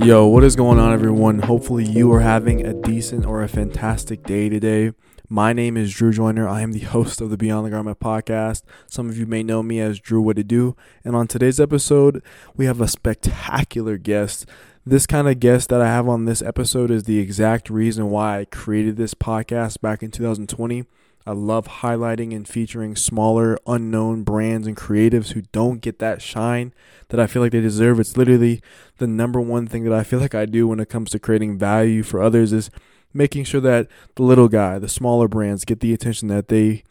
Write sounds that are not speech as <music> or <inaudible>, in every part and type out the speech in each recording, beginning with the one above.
Yo, what is going on, everyone? Hopefully, you are having a decent or a fantastic day today. My name is Drew Joyner. I am the host of the Beyond the Garment podcast. Some of you may know me as Drew What to Do. And on today's episode, we have a spectacular guest. This kind of guest that I have on this episode is the exact reason why I created this podcast back in 2020. I love highlighting and featuring smaller, unknown brands and creatives who don't get that shine that I feel like they deserve. It's literally the number one thing that I feel <laughs> like I do when it comes to creating value for others is making sure that the little guy, the smaller brands get the attention that they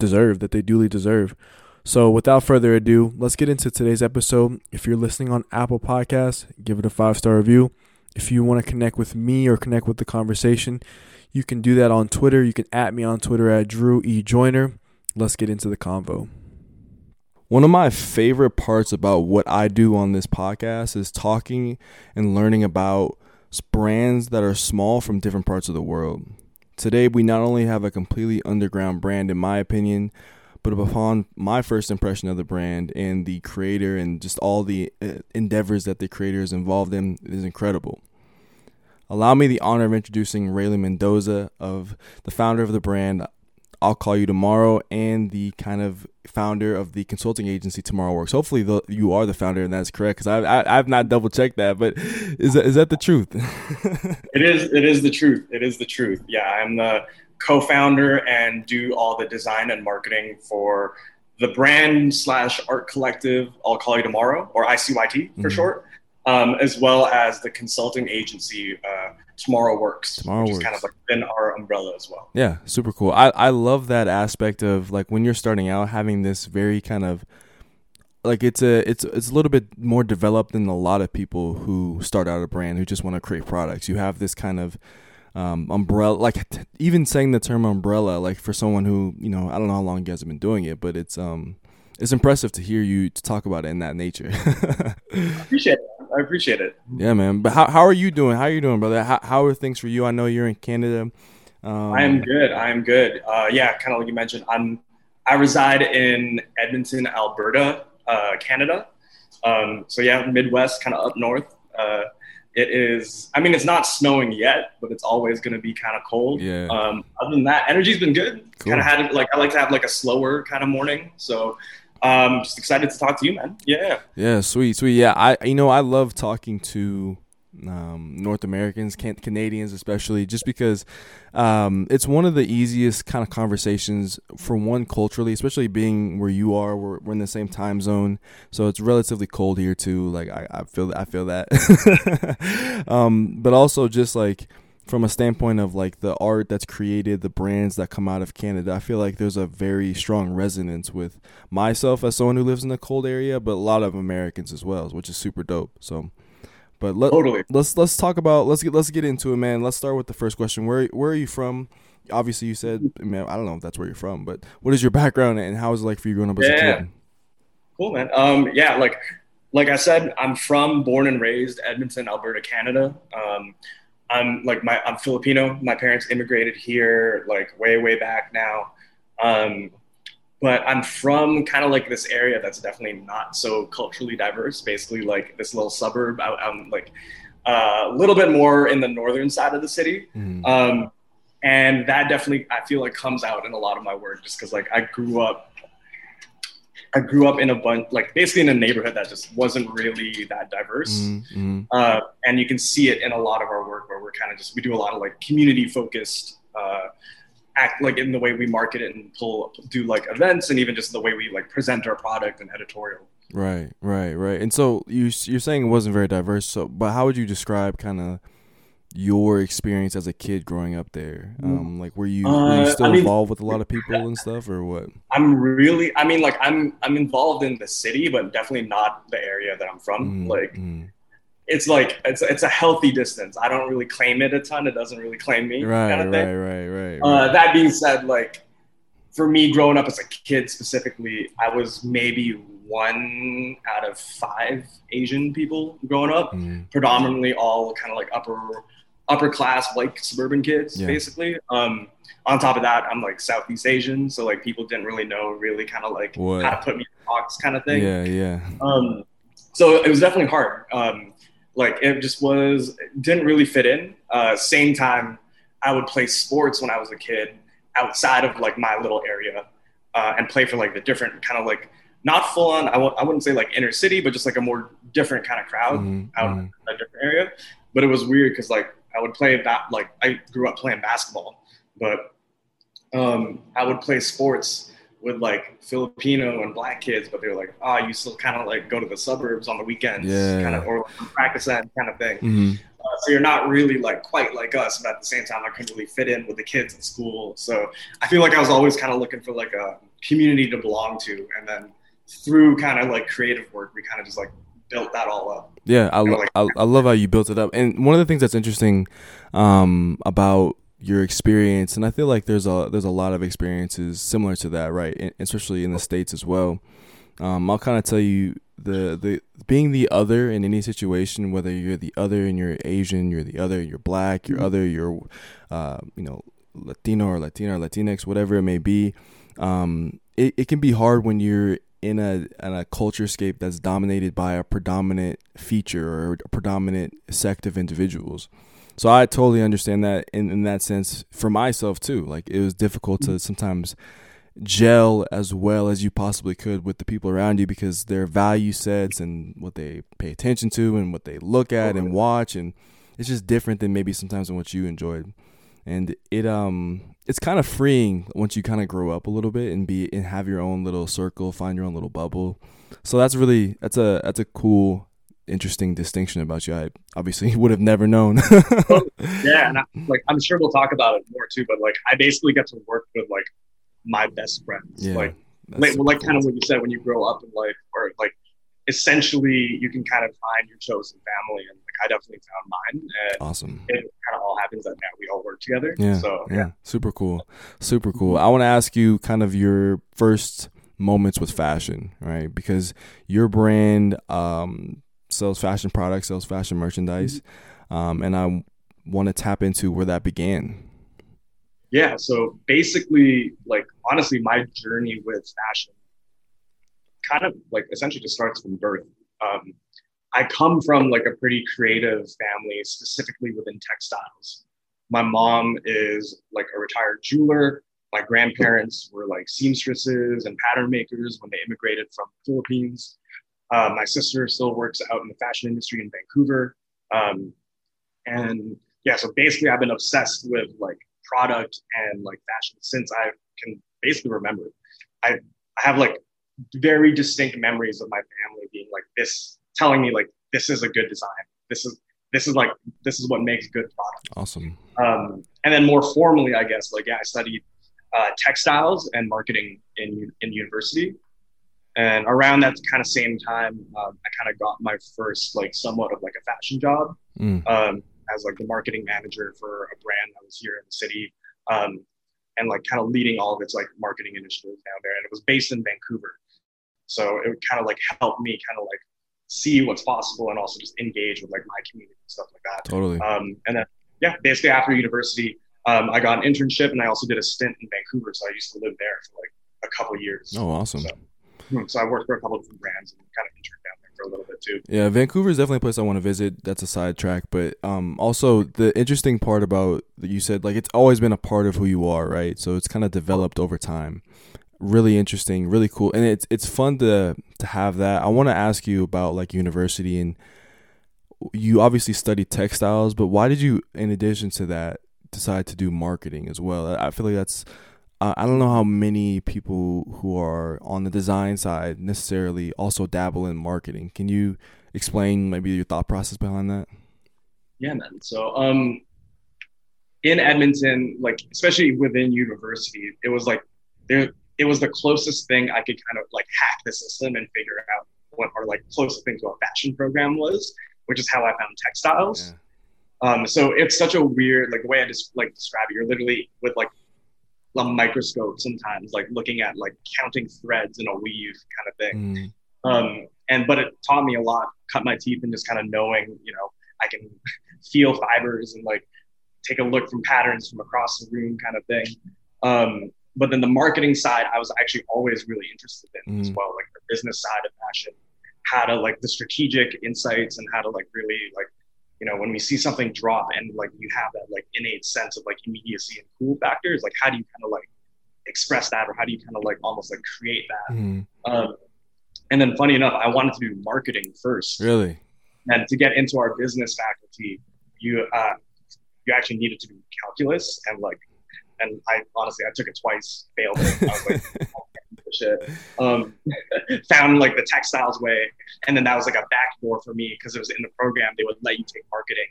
deserve, that they duly deserve. So, without further ado, let's get into today's episode. If you're listening on Apple Podcasts, give it a five star review. If you want to connect with me or connect with the conversation, you can do that on Twitter. You can at me on Twitter at Drew E. Joyner. Let's get into the convo. One of my favorite parts about what I do on this podcast is talking and learning about brands that are small from different parts of the world. Today, we not only have a completely underground brand, in my opinion, but upon my first impression of the brand and the creator and just all the uh, endeavors that the creator is involved in is incredible. Allow me the honor of introducing Raylan Mendoza, of the founder of the brand I'll Call You Tomorrow, and the kind of founder of the consulting agency Tomorrow Works. Hopefully, the, you are the founder, and that's correct because I, I I've not double checked that. But is that is that the truth? <laughs> it is. It is the truth. It is the truth. Yeah, I'm the co-founder and do all the design and marketing for the brand slash art collective I'll Call You Tomorrow, or ICYT for mm-hmm. short um, as well as the consulting agency uh, Tomorrow Works, Tomorrow which Works. is kind of like in our umbrella as well. Yeah, super cool. I, I love that aspect of like when you're starting out having this very kind of like it's a it's it's a little bit more developed than a lot of people who start out a brand who just want to create products. You have this kind of um, umbrella, like t- even saying the term umbrella, like for someone who you know I don't know how long you guys have been doing it, but it's um it's impressive to hear you talk about it in that nature. <laughs> appreciate it. I appreciate it. Yeah, man. But how how are you doing? How are you doing, brother? How how are things for you? I know you're in Canada. Um, I am good. I am good. Uh, yeah, kind of like you mentioned. I'm I reside in Edmonton, Alberta, uh, Canada. Um, so yeah, Midwest, kind of up north. Uh, it is. I mean, it's not snowing yet, but it's always going to be kind of cold. Yeah. Um, other than that, energy's been good. Cool. Kind of had like I like to have like a slower kind of morning. So um, just excited to talk to you, man. Yeah. Yeah, sweet, sweet. Yeah, I you know I love talking to um, North Americans, can- Canadians especially, just because um, it's one of the easiest kind of conversations for one culturally, especially being where you are. We're, we're in the same time zone, so it's relatively cold here too. Like I, I feel I feel that, <laughs> um, but also just like from a standpoint of like the art that's created, the brands that come out of Canada, I feel like there's a very strong resonance with myself as someone who lives in a cold area, but a lot of Americans as well, which is super dope. So, but let, totally. let's let's talk about let's get let's get into it, man. Let's start with the first question. Where where are you from? Obviously, you said man, I don't know if that's where you're from, but what is your background and how is it like for you growing up as yeah. a kid? Cool, man. Um, yeah, like like I said, I'm from born and raised Edmonton, Alberta, Canada. Um, I'm like my I'm Filipino. My parents immigrated here like way way back now. Um, but I'm from kind of like this area that's definitely not so culturally diverse. Basically, like this little suburb out, out like uh, a little bit more in the northern side of the city. Mm. Um, and that definitely I feel like comes out in a lot of my work just because like I grew up I grew up in a bunch, like basically in a neighborhood that just wasn't really that diverse. Mm-hmm. Uh, and you can see it in a lot of our work where we're kind of just, we do a lot of like community focused, uh, act like in the way we market it and pull, do like events and even just the way we like present our product and editorial. Right, right, right. And so you, you're saying it wasn't very diverse. So, but how would you describe kind of your experience as a kid growing up there? Mm. Um, like, were you, were you uh, still uh, I mean, involved with a lot of people and stuff, or what? I'm really, I mean, like, I'm I'm involved in the city, but definitely not the area that I'm from. Mm, like, mm. it's like it's it's a healthy distance. I don't really claim it a ton. It doesn't really claim me. Right, kind of right, right, right, right. Uh, that being said, like, for me, growing up as a kid specifically, I was maybe one out of five Asian people growing up, mm. predominantly all kind of like upper upper class white suburban kids yeah. basically um on top of that i'm like southeast asian so like people didn't really know really kind of like what? how to put me in a box kind of thing yeah yeah um so it was definitely hard um like it just was didn't really fit in. Uh, same time, I would play sports when I was a kid outside of like my little area uh, and play for like the different kind of like not full on. I w- I wouldn't say like inner city, but just like a more different kind of crowd Mhm, out mhm. in a different area. But it was weird because like I would play that like I grew up playing basketball, but um, I would play sports with like Filipino and black kids, but they were like, oh, you still kind of like go to the suburbs on the weekends, Yeah. kind of or like, practice that kind of thing. Mhm. Uh, so you're not really like quite like us, but at the same time, I couldn't really fit in with the kids at school. So I feel like I was always kind of looking for like a community to belong to, and then through kind of like creative work, we kind of just like built that all up. Yeah, I, like- I I love how you built it up. And one of the things that's interesting um, about your experience, and I feel like there's a there's a lot of experiences similar to that, right? And especially in the states as well. Um, I'll kind of tell you the the being the other in any situation, whether you're the other and you're Asian, you're the other, you're black, you're other, you're uh, you know Latino or Latina or Latinx, whatever it may be. Um, it, it can be hard when you're in a in a culture scape that's dominated by a predominant feature or a predominant sect of individuals. So I totally understand that in, in that sense for myself too. Like it was difficult to sometimes gel as well as you possibly could with the people around you because their value sets and what they pay attention to and what they look at and watch and it's just different than maybe sometimes what you enjoyed. And it um it's kind of freeing once you kind of grow up a little bit and be and have your own little circle, find your own little bubble. So that's really that's a that's a cool interesting distinction about you. I obviously <laughs> would have never known. <laughs> Yeah, and I, like I'm sure we'll talk about it more too. But like I basically get to work with like my best friends. Yeah, Like like, super like cool. kind of what you said when you grow up in life, or like essentially you can kind of find your chosen family, and I definitely found mine, and awesome. it kind of all happens like that now we all work together. Yeah, So yeah, super cool, super cool. I want to ask you kind of your first moments with fashion, right? Because your brand um, sells fashion products, sells fashion merchandise, um, and I want to tap into where that began. yeah. So basically, like honestly, my journey with fashion kind of like essentially just starts from birth. Um, I come from like a pretty creative family, specifically within textiles. My mom is like a retired jeweler. My grandparents were like seamstresses and pattern makers when they immigrated from the Philippines. Uh, my sister still works out in the fashion industry in Vancouver. Um, and yeah, so basically, I've been obsessed with like product and like fashion since I can basically remember. I I have like very distinct memories of my family being like this, telling me like this is a good design. This is this is like this is what makes good product. Awesome. Um, and then more formally, I guess like yeah, I studied uh, textiles and marketing in in university. And around that kind of same time, um, I kind of got my first like somewhat of like a fashion job Mm. um, as like the marketing manager for a brand that was here in the city, um, and like kind of leading all of its like marketing initiatives down there. And it was based in Vancouver, so it would kind of like help me kind of like see what's possible and also just engage with like my community and stuff like that. Totally. Um, and then yeah, basically after university, um, I got an internship and I also did a stint in Vancouver, so I used to live there for like a couple years. Oh, awesome. So, hmm, so I worked for a couple of different brands and kind of interned down there for a little bit too. Yeah, Vancouver is definitely a place I want to visit. That's a sidetrack, but um, also the interesting part about that you said, like it's always been a part of who you are, right? So it's kind of developed over time. Really interesting, really cool, and it's it's fun to to have that. I want to ask you about like university, and you obviously studied textiles, but why did you, in addition to that, decide to do marketing as well? I feel like that's uh, I don't know how many people who are on the design side necessarily also dabble in marketing. Can you explain maybe your thought process behind that? Yeah, man. So, um, in Edmonton, like especially within university, it was like there. It was the closest thing I could kind of like hack the system and figure out what our like closest thing to a fashion program was, which is how I found textiles. Um, so it's such a weird like the way I just like describe it. You're literally with like a microscope sometimes, like looking at like counting threads in a weave kind of thing. Mm, Um, and but it taught me a lot. Cut my teeth and just kind of knowing, you know, I can <laughs> feel fibers and like take a look from patterns from across the room, kind of thing. Um, but then the marketing side, I was actually always really interested in as Mm. well, like the business side of fashion. how to like the strategic insights and how to like really like you know when we see something drop and like you have that like innate sense of like immediacy and cool factors like how do you kind of like express that or how do you kind of like almost like create that Mhm. um, and then funny enough i wanted to do marketing first Really? and to get into our business faculty you uh, you actually needed to do calculus and like and i honestly i took it twice failed it i was like <laughs> oh, shit um, <laughs> found like the textiles way and then that was like a backdoor for me because it was in the program they would let you take marketing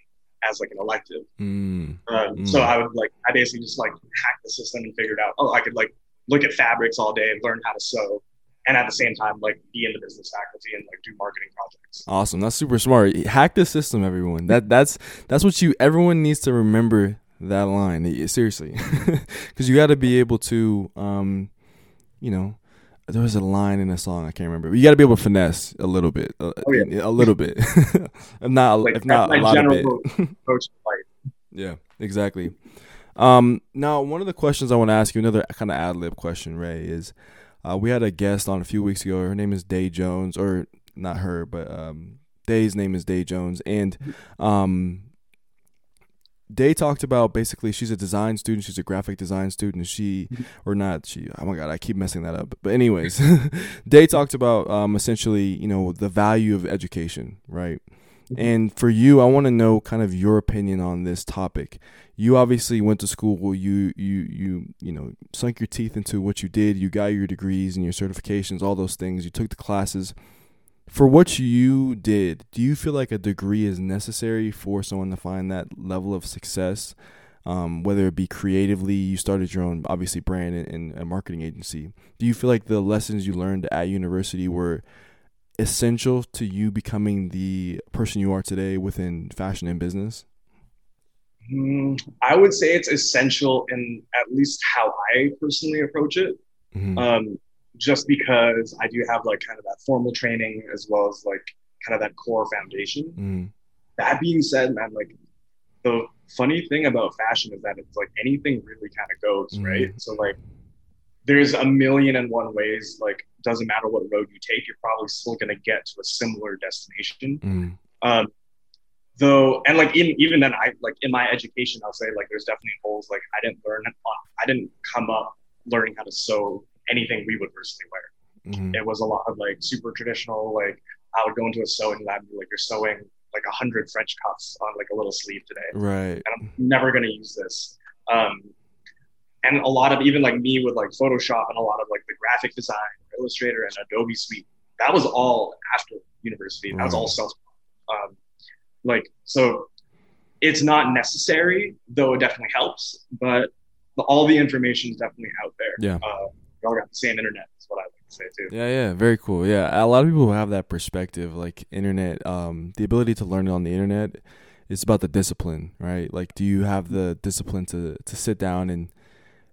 as like an elective Mm. um, so Mm. i would like i basically just like hacked the system and figured out oh i could like look at fabrics all day and learn how to sew and at the same time like be in the business faculty and like do marketing projects Awesome. That's super smart. Hack the system, everyone. That that's that's what you. Everyone needs to remember that line. Seriously, <laughs> because you got to be able to, um, you know, there was a line in a song I can't remember. But you got to be able to finesse a little bit, a, Oh, yeah. a little bit, <laughs> not, like if not a lot of approach <laughs> Yeah, exactly. Um, now, one of the questions I want to ask you, another kind of ad lib question, Ray, is uh, we had a guest on a few weeks ago. Her name is Day Jones, or not her, but um, Day's name is Day Jones, and um, Day talked about basically she's a design student, she's a graphic design student. She or not she? Oh my god, I keep messing that up. But anyways, <laughs> Day talked about um, essentially, you know, the value of education, right? And for you, I want to know kind of your opinion on this topic. You obviously went to school. You you you you know sunk your teeth into what you did. You got your degrees and your certifications, all those things. You took the classes. For what you did, do you feel like a degree is necessary for someone to find that level of success? Um, whether it be creatively, you started your own obviously brand and, and a marketing agency. Do you feel like the lessons you learned at university were essential to you becoming the person you are today within fashion and business? Mm, I would say it's essential in at least how I personally approach it. Mhm. Um, just because I do have like kind of that formal training as well as like kind of that core foundation. Mhm. That being said, man, like the funny thing about fashion is that it's like anything really kind of goes, Mhm. right? So like there's a million and one ways, like doesn't matter what road you take, you're probably still gonna get to a similar destination. Mhm. Um, though, and like in, even then, I like in my education, I'll say like there's definitely holes. Like I didn't learn, I didn't come up learning how to sew anything we would personally wear. Mhm. It was a lot of like super traditional. Like I would go into a sewing lab and be like, you're sewing like a hundred French cuffs on like a little sleeve today, Right. and I'm never gonna use this. Um, and a lot of even like me with like Photoshop and a lot of like the graphic design, Illustrator, and Adobe Suite. That was all after university. That was all Right. self. Um, like so, it's not necessary, though it definitely helps. But the, all the information is definitely out there. Yeah. Uh, we all got the same internet. Is what I like to say too. Yeah, yeah, very cool. Yeah, a lot of people have that perspective, like internet, um, the ability to learn on the internet. It's about the discipline, right? Like, do you have the discipline to to sit down and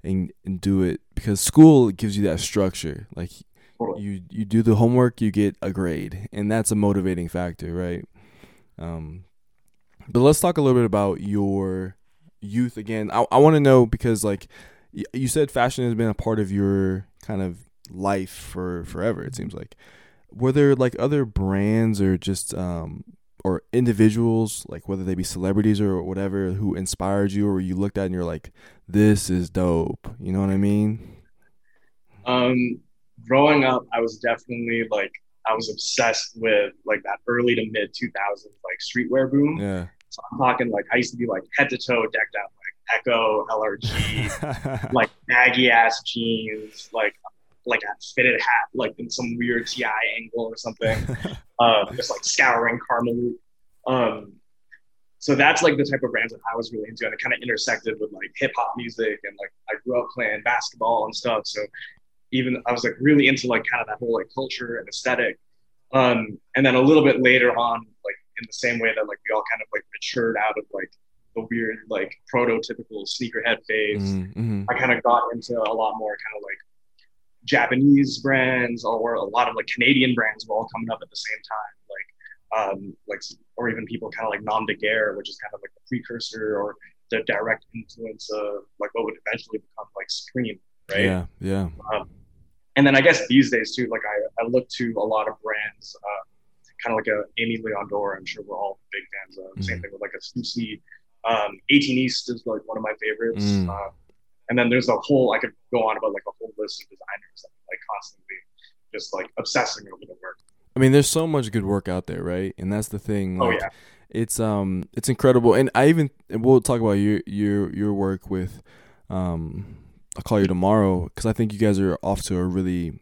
and and do it? Because school gives you that structure. Like, Totally. you you do the homework, you get a grade, and that's a motivating factor, right? Um, but let's talk a little bit about your youth again. I I want to know because like you said, fashion has been a part of your kind of life for forever. It seems like. Were there like other brands or just um or individuals like whether they be celebrities or whatever who inspired you or you looked at and you're like this is dope you know what i mean Um, growing up, I was definitely like I was obsessed with like that early to mid 2000s like streetwear boom. yeah So I'm talking like I used to be like head to toe decked out Ecko, LRG, <laughs> like baggy ass jeans, like like a fitted hat, like in some weird TI angle or something. um, <laughs> just like scouring Carmel. Um, so that's like the type of brands that I was really into, and it kind of intersected with like hip hop music, and like I grew up playing basketball and stuff. So even I was like really into like kind of that whole like culture and aesthetic. Um, and then a little bit later on, like in the same way that like we all kind of like matured out of like the weird like prototypical sneakerhead phase. Mhm, mhm. I kind of got into a lot more kind of like Japanese brands or a lot of like Canadian brands were all coming up at the same time, like um, like or even people kind of like Nom de Guerre, which is kind of like the precursor or the direct influence of like what would eventually become like Supreme, right? yeah yeah Um, and then I guess these days too, like I, I look to a lot of brands uh, kind of like a Aimé Leon Dore. I'm sure we're all big fans of. Mm. Same thing with like a Stussy. Um, 18 East is like one of my favorites. Mm. Uh, and then there's a whole I could go on about like a whole list of designers that I'm like constantly just like obsessing over the work. I mean, there's so much good work out there, right? And that's the thing. Oh, like, oh yeah. It's um it's incredible, and I even we'll talk about your your your work with um I'll call you tomorrow because I think you guys are off to a really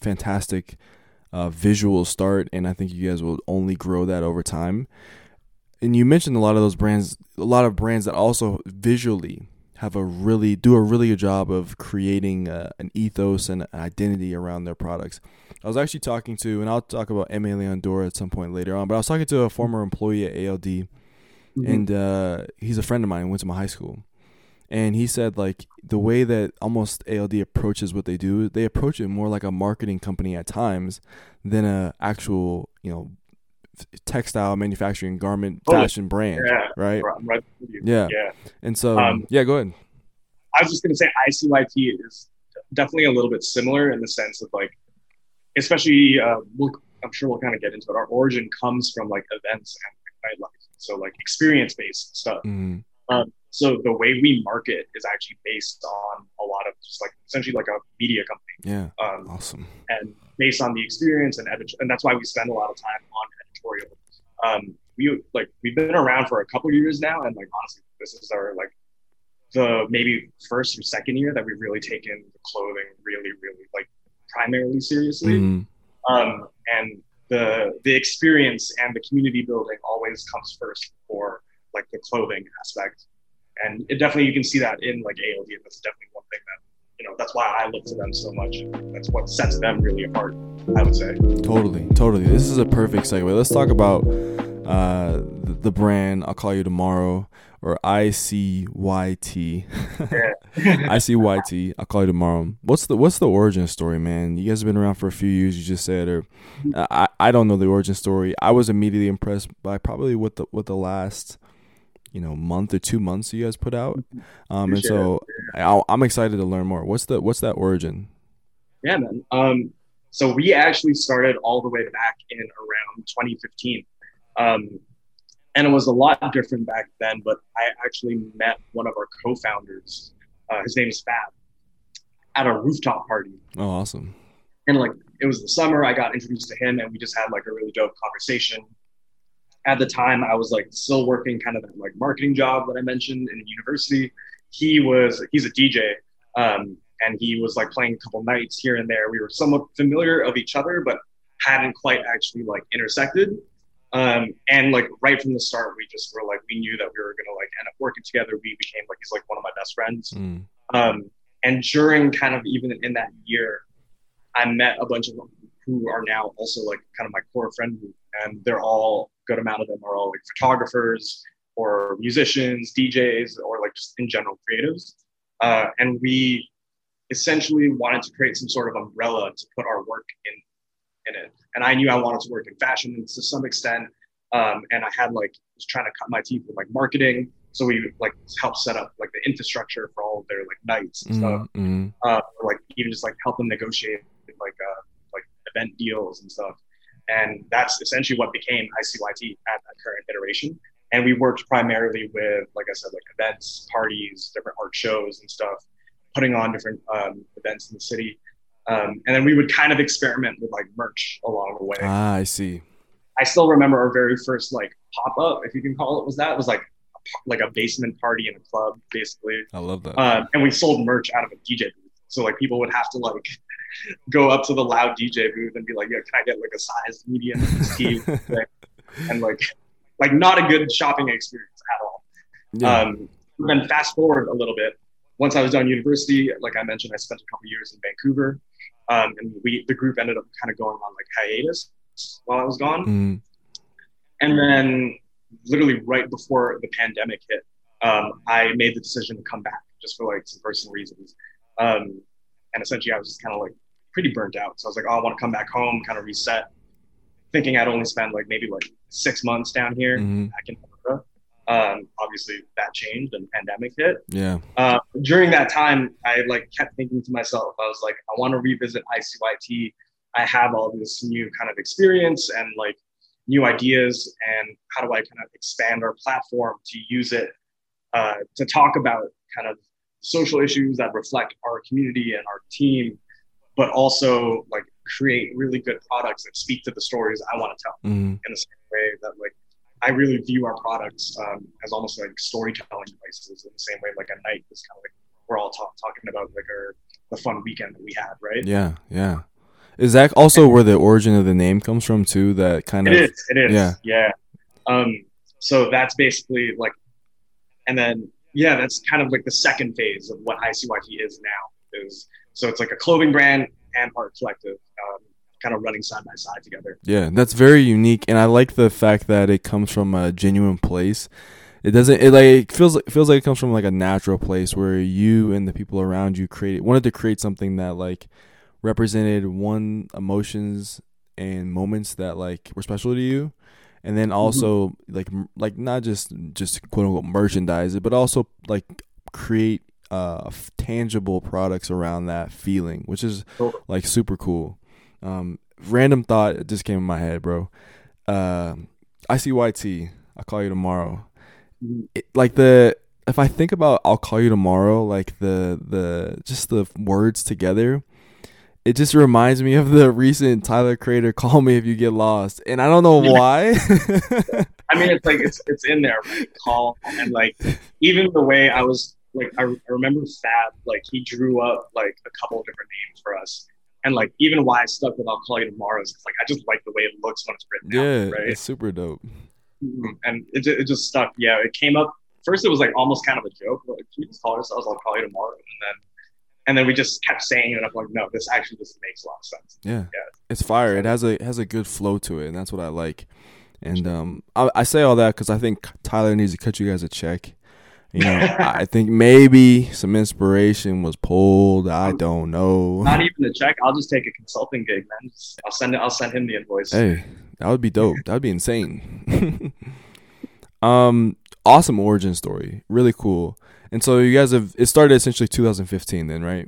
fantastic uh, visual start, and I think you guys will only grow that over time. And you mentioned a lot of those brands, a lot of brands that also visually have a really do a really good job of creating uh, an ethos and an identity around their products. I was actually talking to, and I'll talk about Aimé Leon Dore at some point later on, but I was talking to a former employee at ALD, mm-hmm. and uh, he's a friend of mine. Went to my high school, and he said like the way that almost ALD approaches what they do, they approach it more like a marketing company at times than a actual you know textile manufacturing garment oh, fashion brand, yeah. right? right yeah. yeah. And so, um, yeah, go ahead. I was just going to say ICYT is definitely a little bit similar in the sense of like, especially, uh, we'll, I'm sure we'll kind of get into it. Our origin comes from like events and nightlife. So like experience based stuff. Mm-hmm. Um, so the way we market is actually based on a lot of just like essentially like a media company. Yeah. Um, awesome. And based on the experience and and that's why we spend a lot of time on editorial. Um, we like we've been around for a couple years now, and like honestly, this is our like the maybe first or second year that we've really taken the clothing really, really like primarily seriously. Mm-hmm. Um, and the the experience and the community building always comes first for like the clothing aspect. And it definitely you can see that in like ALD. That's definitely one thing that you know that's why I look to them so much. That's what sets them really apart. I would say. Totally, totally. This is a perfect segue. Let's talk about uh, the, brand. I'll call you tomorrow or ICYT. <laughs> ICYT. I'll call you tomorrow. What's the What's the origin story, man? You guys have been around for a few years. You just said, or I I don't know the origin story. I was immediately impressed by probably what the what the last you know month or two months you guys put out um and so i am excited to learn more. What's the what's that origin? Yeah man. Um so we actually started all the way back in around 2015 um and it was a lot different back then but i actually met one of our co-founders. Uh, his name is Fab at a rooftop party. Oh awesome. And like it was the summer i got introduced to him and we just had like a really dope conversation. At the time I was like still working kind of that like marketing job that I mentioned in university. He was he's a DJ. Um, and he was like playing a couple nights here and there. We were somewhat familiar of each other, but hadn't quite actually like intersected. Um, and like right from the start, we just were like we knew that we were gonna like end up working together. We became like he's like one of my best friends. Mm. Um, and during kind of even in that year, I met a bunch of them who are now also like kind of my core friend group, and they're all good amount of them are all like photographers or musicians, DJs, or like just in general creatives. Uh, and we essentially wanted to create some sort of umbrella to put our work in in it. And I knew I wanted to work in fashion to some extent. Um, and I had like was trying to cut my teeth with like marketing. So we like helped set up like the infrastructure for all of their like nights and stuff. Mm-hmm. Uh, or, like even just like help them negotiate like uh, like event deals and stuff. And that's essentially what became ICYT at that current iteration. And we worked primarily with, like I said, like events, parties, different art shows and stuff, putting on different um, events in the city. Um, and then we would kind of experiment with like merch along the way. Ah, I see. I still remember our very first like pop up, if you can call it, was that it was like like a basement party in a club, basically. I love that. Uh, and we sold merch out of a DJ booth, so like people would have to like <laughs> go up to the loud DJ booth and be like, "Yeah, can I get like a size medium <laughs> tea?" and like, like not a good shopping experience at all. Yeah. Um, then fast forward a little bit. Once I was done university, like I mentioned, I spent a couple years in Vancouver, um, and we the group ended up kind of going on like hiatus while I was gone. Mm. And then, literally right before the pandemic hit, um, I made the decision to come back just for like some personal reasons. Um, and essentially, I was just kind of like pretty burnt out. So I was like, oh, I want to come back home, kind of reset, thinking I'd only spend like maybe like six months down here mm-hmm. back in Florida. Um, obviously, that changed and the pandemic hit. Yeah. Uh, during that time, I like kept thinking to myself, I was like, I want to revisit ICYT. I have all this new kind of experience and like new ideas and how do I kind of expand our platform to use it uh, to talk about kind of social issues that reflect our community and our team, but also like create really good products that speak to the stories I want to tell mm-hmm. in the same way that like I really view our products um, as almost like storytelling devices in the same way like a night is kind of like we're all talk- talking about like our the fun weekend that we had, right? Yeah, yeah. Is that also where the origin of the name comes from too? That kind it of it is. It is. Yeah. Yeah. Um, so that's basically like, and then yeah, that's kind of like the second phase of what ICYT is now. Is so it's like a clothing brand and art collective. Um, kind of running side by side together. Yeah, that's very unique, and I like the fact that it comes from a genuine place. It doesn't. It like it feels like feels like it comes from like a natural place where you and the people around you created wanted to create something that like represented one emotions and moments that like were special to you and then mm-hmm. also mm-hmm. like like not just just quote unquote merchandise it but also like create uh tangible products around that feeling which is like super cool um random thought just came in my head bro uh ICYT I'll call you tomorrow mm-hmm. it, like the if I think about I'll call you tomorrow like the the just the words together it just reminds me of the <laughs> recent Tyler Creator "Call Me If You Get Lost," and I don't know why. <laughs> I mean, it's like it's it's in there, right? Call and like even the way I was like, I, I remember Fab like he drew up like a couple of different names for us, and like even why I stuck with "I'll Call You Tomorrow" is like I just like the way it looks when it's written. Yeah, right? it's super dope. Mm-hmm. And it it just stuck. Yeah, it came up first. It was like almost kind of a joke. Like, you just call ourselves "I'll Call You Tomorrow," and then and then we just kept saying it. And I'm like, no, this actually just makes a lot of sense. Yeah, yeah. it's fire. It has a it has a good flow to it, and that's what I like. And um, I, I say all that because I think Tyler needs to cut you guys a check. You know, <laughs> I think maybe some inspiration was pulled. I don't know. Not even a check. I'll just take a consulting gig, man. I'll send it. I'll send him the invoice. Hey, that would be dope. that would be insane. <laughs> um, awesome origin story. Really cool. And so you guys have it started essentially 2015 then, right?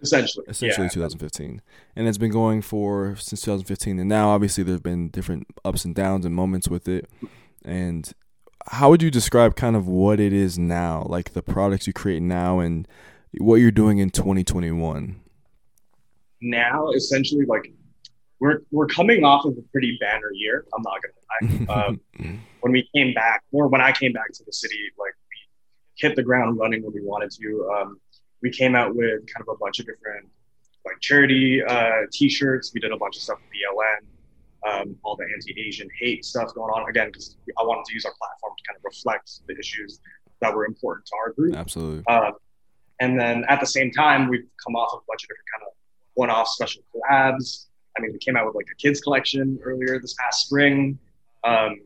Essentially. Essentially yeah. 2015. And it's been going for since 2015 and now obviously there have been different ups and downs and moments with it. And how would you describe kind of what it is now, like the products you create now and what you're doing in 2021? Now, essentially, like we're we're coming off of a pretty banner year. I'm not gonna lie. <laughs> Um, when we came back, or when I came back to the city, like we hit the ground running when we wanted to. Um, we came out with kind of a bunch of different like charity uh, t-shirts. We did a bunch of stuff with BLM, um, all the anti-Asian hate stuff going on again because I wanted to use our platform to kind of reflect the issues that were important to our group. Absolutely. Uh, and then at the same time, we've come off of a bunch of different kind of one-off special collabs. I mean, we came out with like a kids collection earlier this past spring. Um,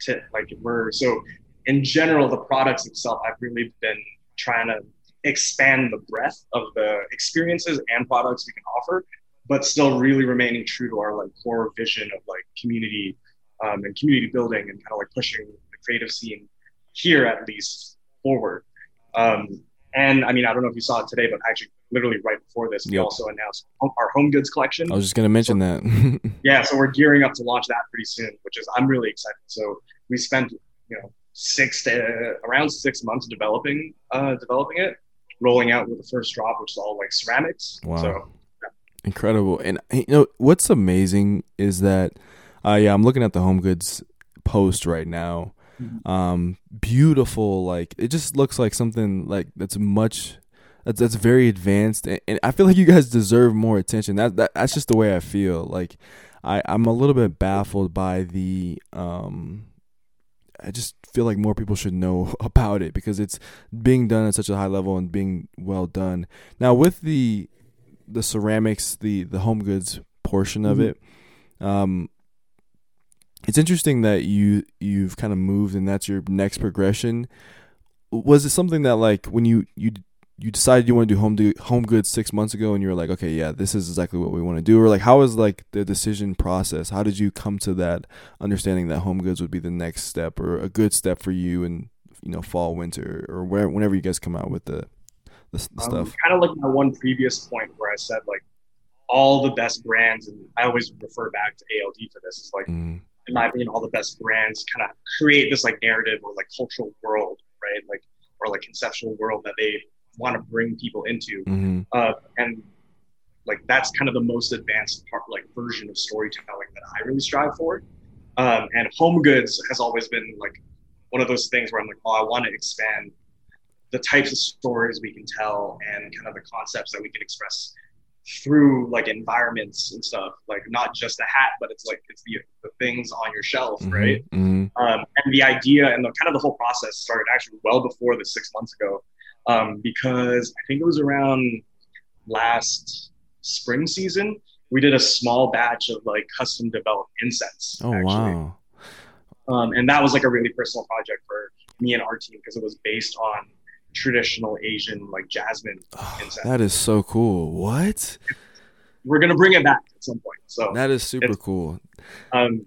to like we're so in general, the products itself, I've really been trying to expand the breadth of the experiences and products we can offer, but still really remaining true to our like core vision of like community um, and community building and kind of like pushing the creative scene here at least forward. Um, and I mean, I don't know if you saw it today, but actually, literally right before this, we also announced our home goods collection. I was just going to mention so, that. <laughs> yeah, so we're gearing up to launch that pretty soon, which is I'm really excited. So we spent, you know, six to around six months developing uh, developing it, rolling out with the first drop, which is all like ceramics. Wow. So. Incredible. And you know what's amazing is that uh, yeah, I'm looking at the home goods post right now. Mm-hmm. Um, beautiful, like it just looks like something like that's much that's that's very advanced, and, and I feel like you guys deserve more attention. That, that that's just the way I feel. Like I I'm a little bit baffled by the um I just feel like more people should know <laughs> about it because it's being done at such a high level and being well done. Now with the the ceramics, the the home goods portion of mm-hmm. it, um, it's interesting that you you've kind of moved and that's your next progression. Was it something that like when you you you decided you want to do home do home goods six months ago and you were like okay yeah this is exactly what we want to do or like how was like the decision process how did you come to that understanding that home goods would be the next step or a good step for you and you know fall winter or where, whenever you guys come out with the the, the um, stuff kind of like my one previous point where i said like all the best brands and i always refer back to ald for this is like mm. in my opinion, all the best brands kind of create this like narrative or like cultural world, right? Like or like conceptual world that they want to bring people into, Mm-hmm. uh, and like that's kind of the most advanced part, like version of storytelling that I really strive for. Um, and home goods has always been like one of those things where I'm like, oh, I want to expand the types of stories we can tell and kind of the concepts that we can express through like environments and stuff like not just a hat but it's like it's the, the things on your shelf right Mm-hmm. um, and the idea and the kind of the whole process started actually well before the six months ago um, because i think it was around last spring season we did a small batch of like custom developed incense Oh actually. wow. um, and that was like a really personal project for me and our team because it was based on traditional asian like jasmine Oh, Incense. that is so cool. What? we're gonna bring it back at some point so That is super cool. um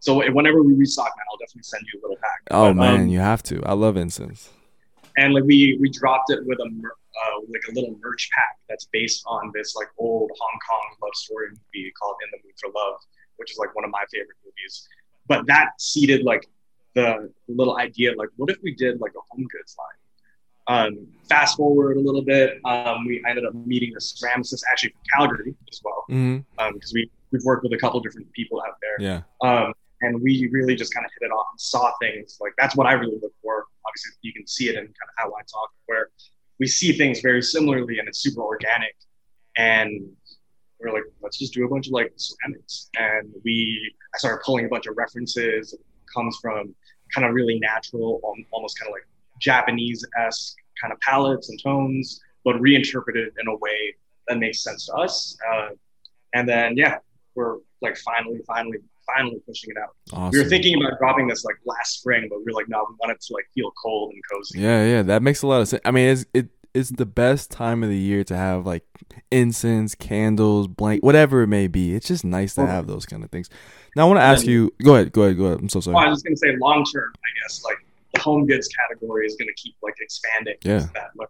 so whenever we restock man i'll definitely send you a little pack Oh But, man, um, you have to. I love incense. and like we we dropped it with a uh, like a little merch pack that's based on this like old Hong Kong love story movie called In the Mood for Love, which is like one of my favorite movies. But that seeded like the little idea like what if we did like a home goods line? Um, fast forward a little bit, um, we ended up meeting the ceramicist actually from Calgary as well Mm-hmm. because we we've worked with a couple different people out there. Yeah. Um, and we really just kind of hit it off and saw things like that's what I really look for. Obviously, you can see it in kind of how I talk, where we see things very similarly and it's super organic. And we're like, let's just do a bunch of like ceramics. And we, I started pulling a bunch of references. It comes from kind of really natural, um, almost kind of like Japanese esque kind of palettes and tones, but reinterpreted in a way that makes sense to us. Uh, and then, yeah, we're like finally, finally, finally pushing it out. Awesome. We were thinking about dropping this like last spring, but we are like, no, we want it to like feel cold and cozy. Yeah, yeah, that makes a lot of sense. I mean, it's it it's the best time of the year to have like incense, candles, blank, whatever it may be. It's just nice to have those kind of things. Now, I want to ask you. Go ahead, go ahead, go ahead. I'm so Well, sorry. I was just gonna say long term, I guess like the home goods category is gonna keep like expanding. Yeah. just That, like,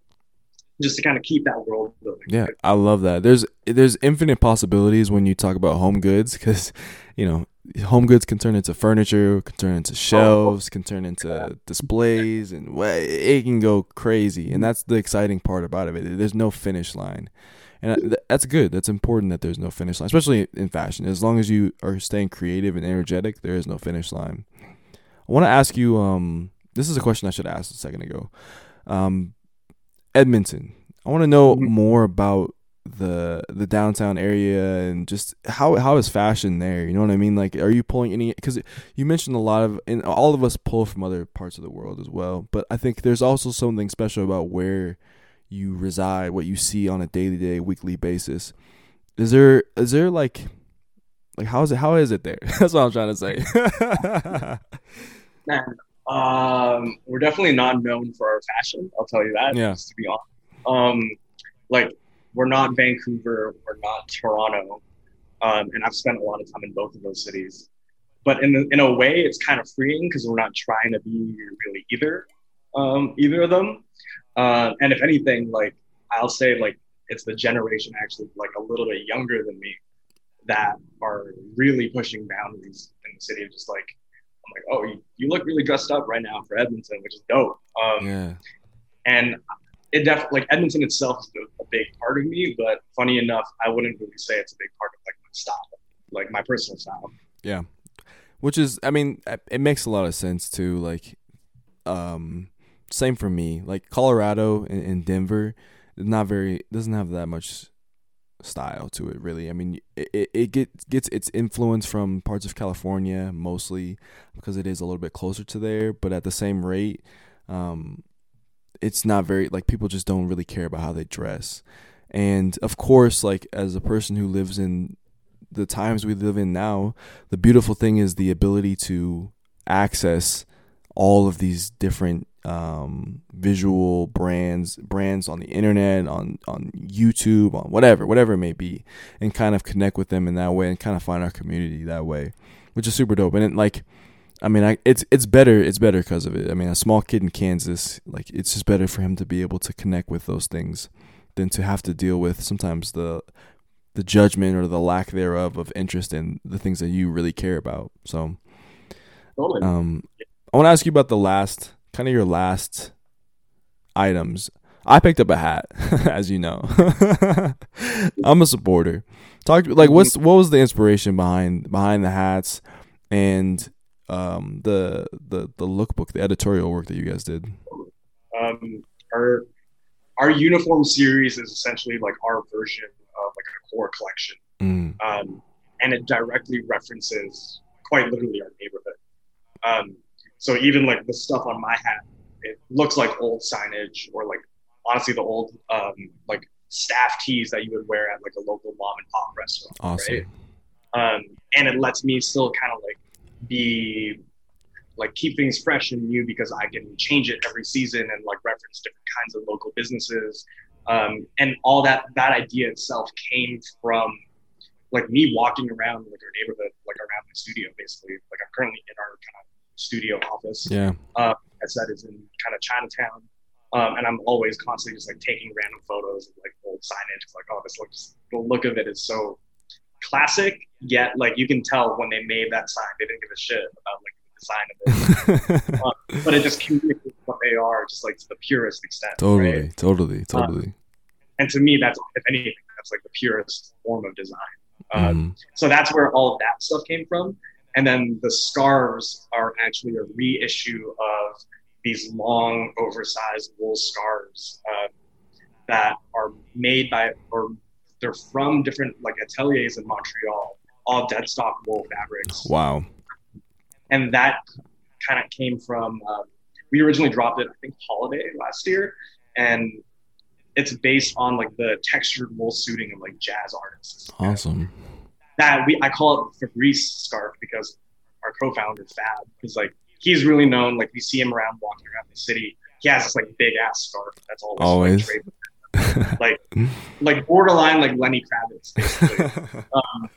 just to kind of keep that world building. Yeah, I love that. There's there's infinite possibilities when you talk about home goods because, you know, home goods can turn into furniture, can turn into shelves, can turn into displays, and it can go crazy. And that's the exciting part about it. There's no finish line, and that's good. That's important that there's no finish line, especially in fashion. As long as you are staying creative and energetic, there is no finish line. I want to ask you. Um, this is a question I should have asked a second ago. Um, Edmonton. I want to know Mhm. more about the the downtown area and just how how is fashion there? You know what I mean? Like, are you pulling any? Because you mentioned a lot of, and all of us pull from other parts of the world as well. But I think there's also something special about where you reside, what you see on a day to day, weekly basis. Is there is there like like how is it how is it there? <laughs> That's what I'm trying to say. <laughs> Man, um, we're definitely not known for our fashion. I'll tell you that. Yeah. Just to be honest, um, like we're not Vancouver, we're not Toronto, um, and I've spent a lot of time in both of those cities. But in in a way, it's kind of freeing because we're not trying to be really either, um, either of them. Uh, and if anything, like I'll say, like it's the generation actually like a little bit younger than me that are really pushing boundaries in the city of just like like, oh, you, you look really dressed up right now for Edmonton, which is dope. Um, yeah. And it definitely, like Edmonton itself is a, a big part of me, but funny enough, I wouldn't really say it's a big part of like my style, like my personal style. Yeah. Which is i mean it makes a lot of sense too like um same for me like colorado and, and denver not very doesn't have that much style to it really. I mean it, it, gets gets its influence from parts of california mostly because it is a little bit closer to there but at the same rate um it's not very like people just don't really care about how they dress. And of course like as a person who lives in the times we live in now the beautiful thing is the ability to access all of these different um, visual brands brands on the internet on on YouTube on whatever whatever it may be and kind of connect with them in that way and kind of find our community that way which is super dope and it, like I mean I, it's it's better it's better because of it I mean a small kid in Kansas like it's just better for him to be able to connect with those things than to have to deal with sometimes the the judgment or the lack thereof of interest in the things that you really care about. So totally. Um, I want to ask you about the last, kind of your last items. I picked up a hat, <laughs> as you know. <laughs> I'm a supporter. Talk like what's what was the inspiration behind behind the hats and um the the the lookbook, the editorial work that you guys did. Um, our our uniform series is essentially like our version of like a core collection, Mm. um, and it directly references quite literally our neighborhood. Um, so even like the stuff on my hat, it looks like old signage or like honestly the old um, like staff tees that you would wear at like a local mom and pop restaurant. Awesome. Right? Um, and it lets me still kind of like be like keep things fresh and new because I can change it every season and like reference different kinds of local businesses. Um, and all that that idea itself came from like me walking around like our neighborhood, like around my studio, basically. Like I'm currently in our kind of studio office. Yeah. Uh, I said is in kind of Chinatown. Um, and I'm always constantly just like taking random photos of like old signage. It's like, oh, this looks the look of it is so classic. Yet, like you can tell when they made that sign, they didn't give a shit about like the design of it, uh, <laughs> but it just communicates what they are, just like to the purest extent. totally, right? totally, totally. And to me, that's if anything, that's like the purest form of design. Um, Mhm. so that's where all of that stuff came from. And then the scarves are actually a reissue of these long, oversized wool scarves uh, that are made by, or they're from different like ateliers in Montreal, all dead stock wool fabrics. Wow. And that kind of came from, um, we originally dropped it, I think, holiday last year. And it's based on like the textured wool suiting of like jazz artists Awesome. That we I call it Fabrice scarf because our co-founder Fab is like he's really known. Like we see him around walking around the city. He has this like big ass scarf that's always, Always. Like, like like borderline like Lenny Kravitz. <laughs> Um,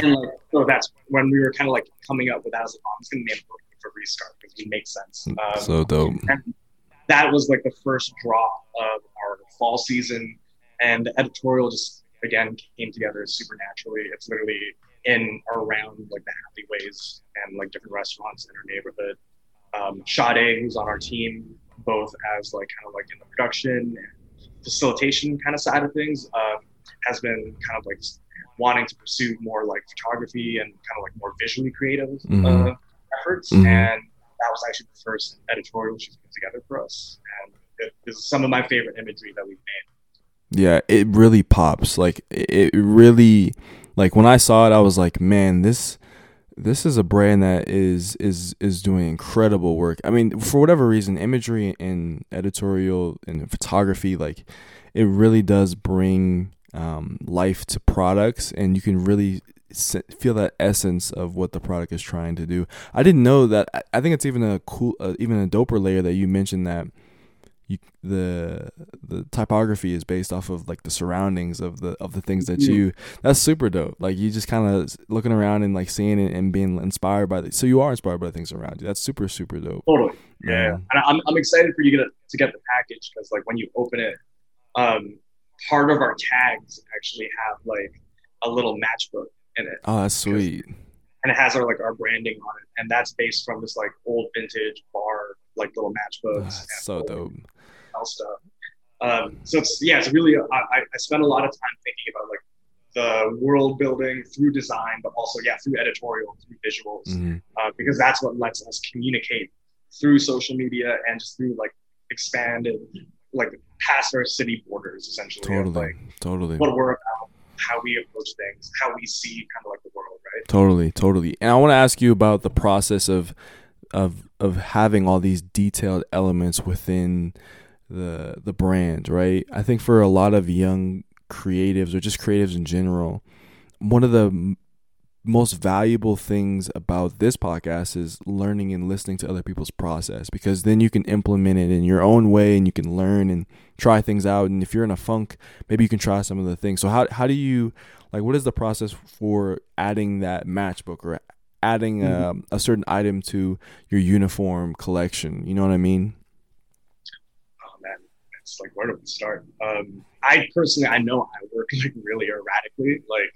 and like so that's when we were kind of like coming up with that. as like, oh, I'm just gonna name it Fabrice scarf because it makes sense. Um, so dope. that was like the first drop of our fall season and the editorial just again came together supernaturally. it's literally in or around like the alleyways and like different restaurants in our neighborhood um, Sade, who's on our team both as like kind of like in the production and facilitation kind of side of things um, has been kind of like wanting to pursue more like photography and kind of like more visually creative Mhm. uh, efforts Mhm. and that was actually the first editorial she's put together for us. And this is some of my favorite imagery that we've made. Yeah, it really pops. Like it really like when I saw it I was like, "Man, this this is a brand that is is is doing incredible work." I mean, for whatever reason, imagery and editorial and photography like it really does bring um, life to products and you can really feel that essence of what the product is trying to do. I didn't know that. I- I think it's even a cool, uh, even a doper layer that you mentioned that you the the typography is based off of like the surroundings of the of the things that you. That's super dope. Like you just kind of looking around and like seeing it and being inspired by the. So you are inspired by the things around you. That's super super dope. Totally. Yeah. Yeah. And I'm, I'm excited for you to get, to get the package because like when you open it, um, part of our tags actually have like a little matchbook in it. Oh, that's sweet. And it has our like our branding on it. And that's based from this like old vintage bar, like little matchbooks. that's so dope. Stuff. Um, so it's yeah, it's really I, I spend a lot of time thinking about like the world building through design, but also yeah through editorial, through visuals, hmm uh, because that's what lets us communicate through social media and just through like expanded like past our city borders essentially of, Totally, like totally. what we're about, how we approach things, how we see kind of like the world, right? Totally, totally. And I want to ask you about the process of of of having all these detailed elements within the the brand, right? I think for a lot of young creatives or just creatives in general, one of the m- most valuable things about this podcast is learning and listening to other people's process because then you can implement it in your own way and you can learn and try things out and if you're in a funk maybe you can try some of the things so how how do you like what is the process for adding that matchbook or adding Mhm. um, a certain item to your uniform collection you know what i mean it's like where do we start? Um, I personally, I know I work <laughs> like really erratically. Like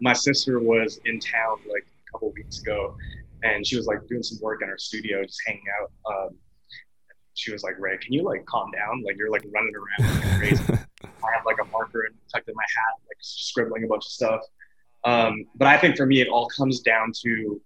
my sister was in town like a couple weeks ago, and she was like doing some work in her studio, just hanging out. Um, she was like, Ray, can you like calm down? Like you're like running around like <laughs> crazy. I have like a marker and tucked in my hat, like scribbling a bunch of stuff. Um, but I think for me, it all comes down to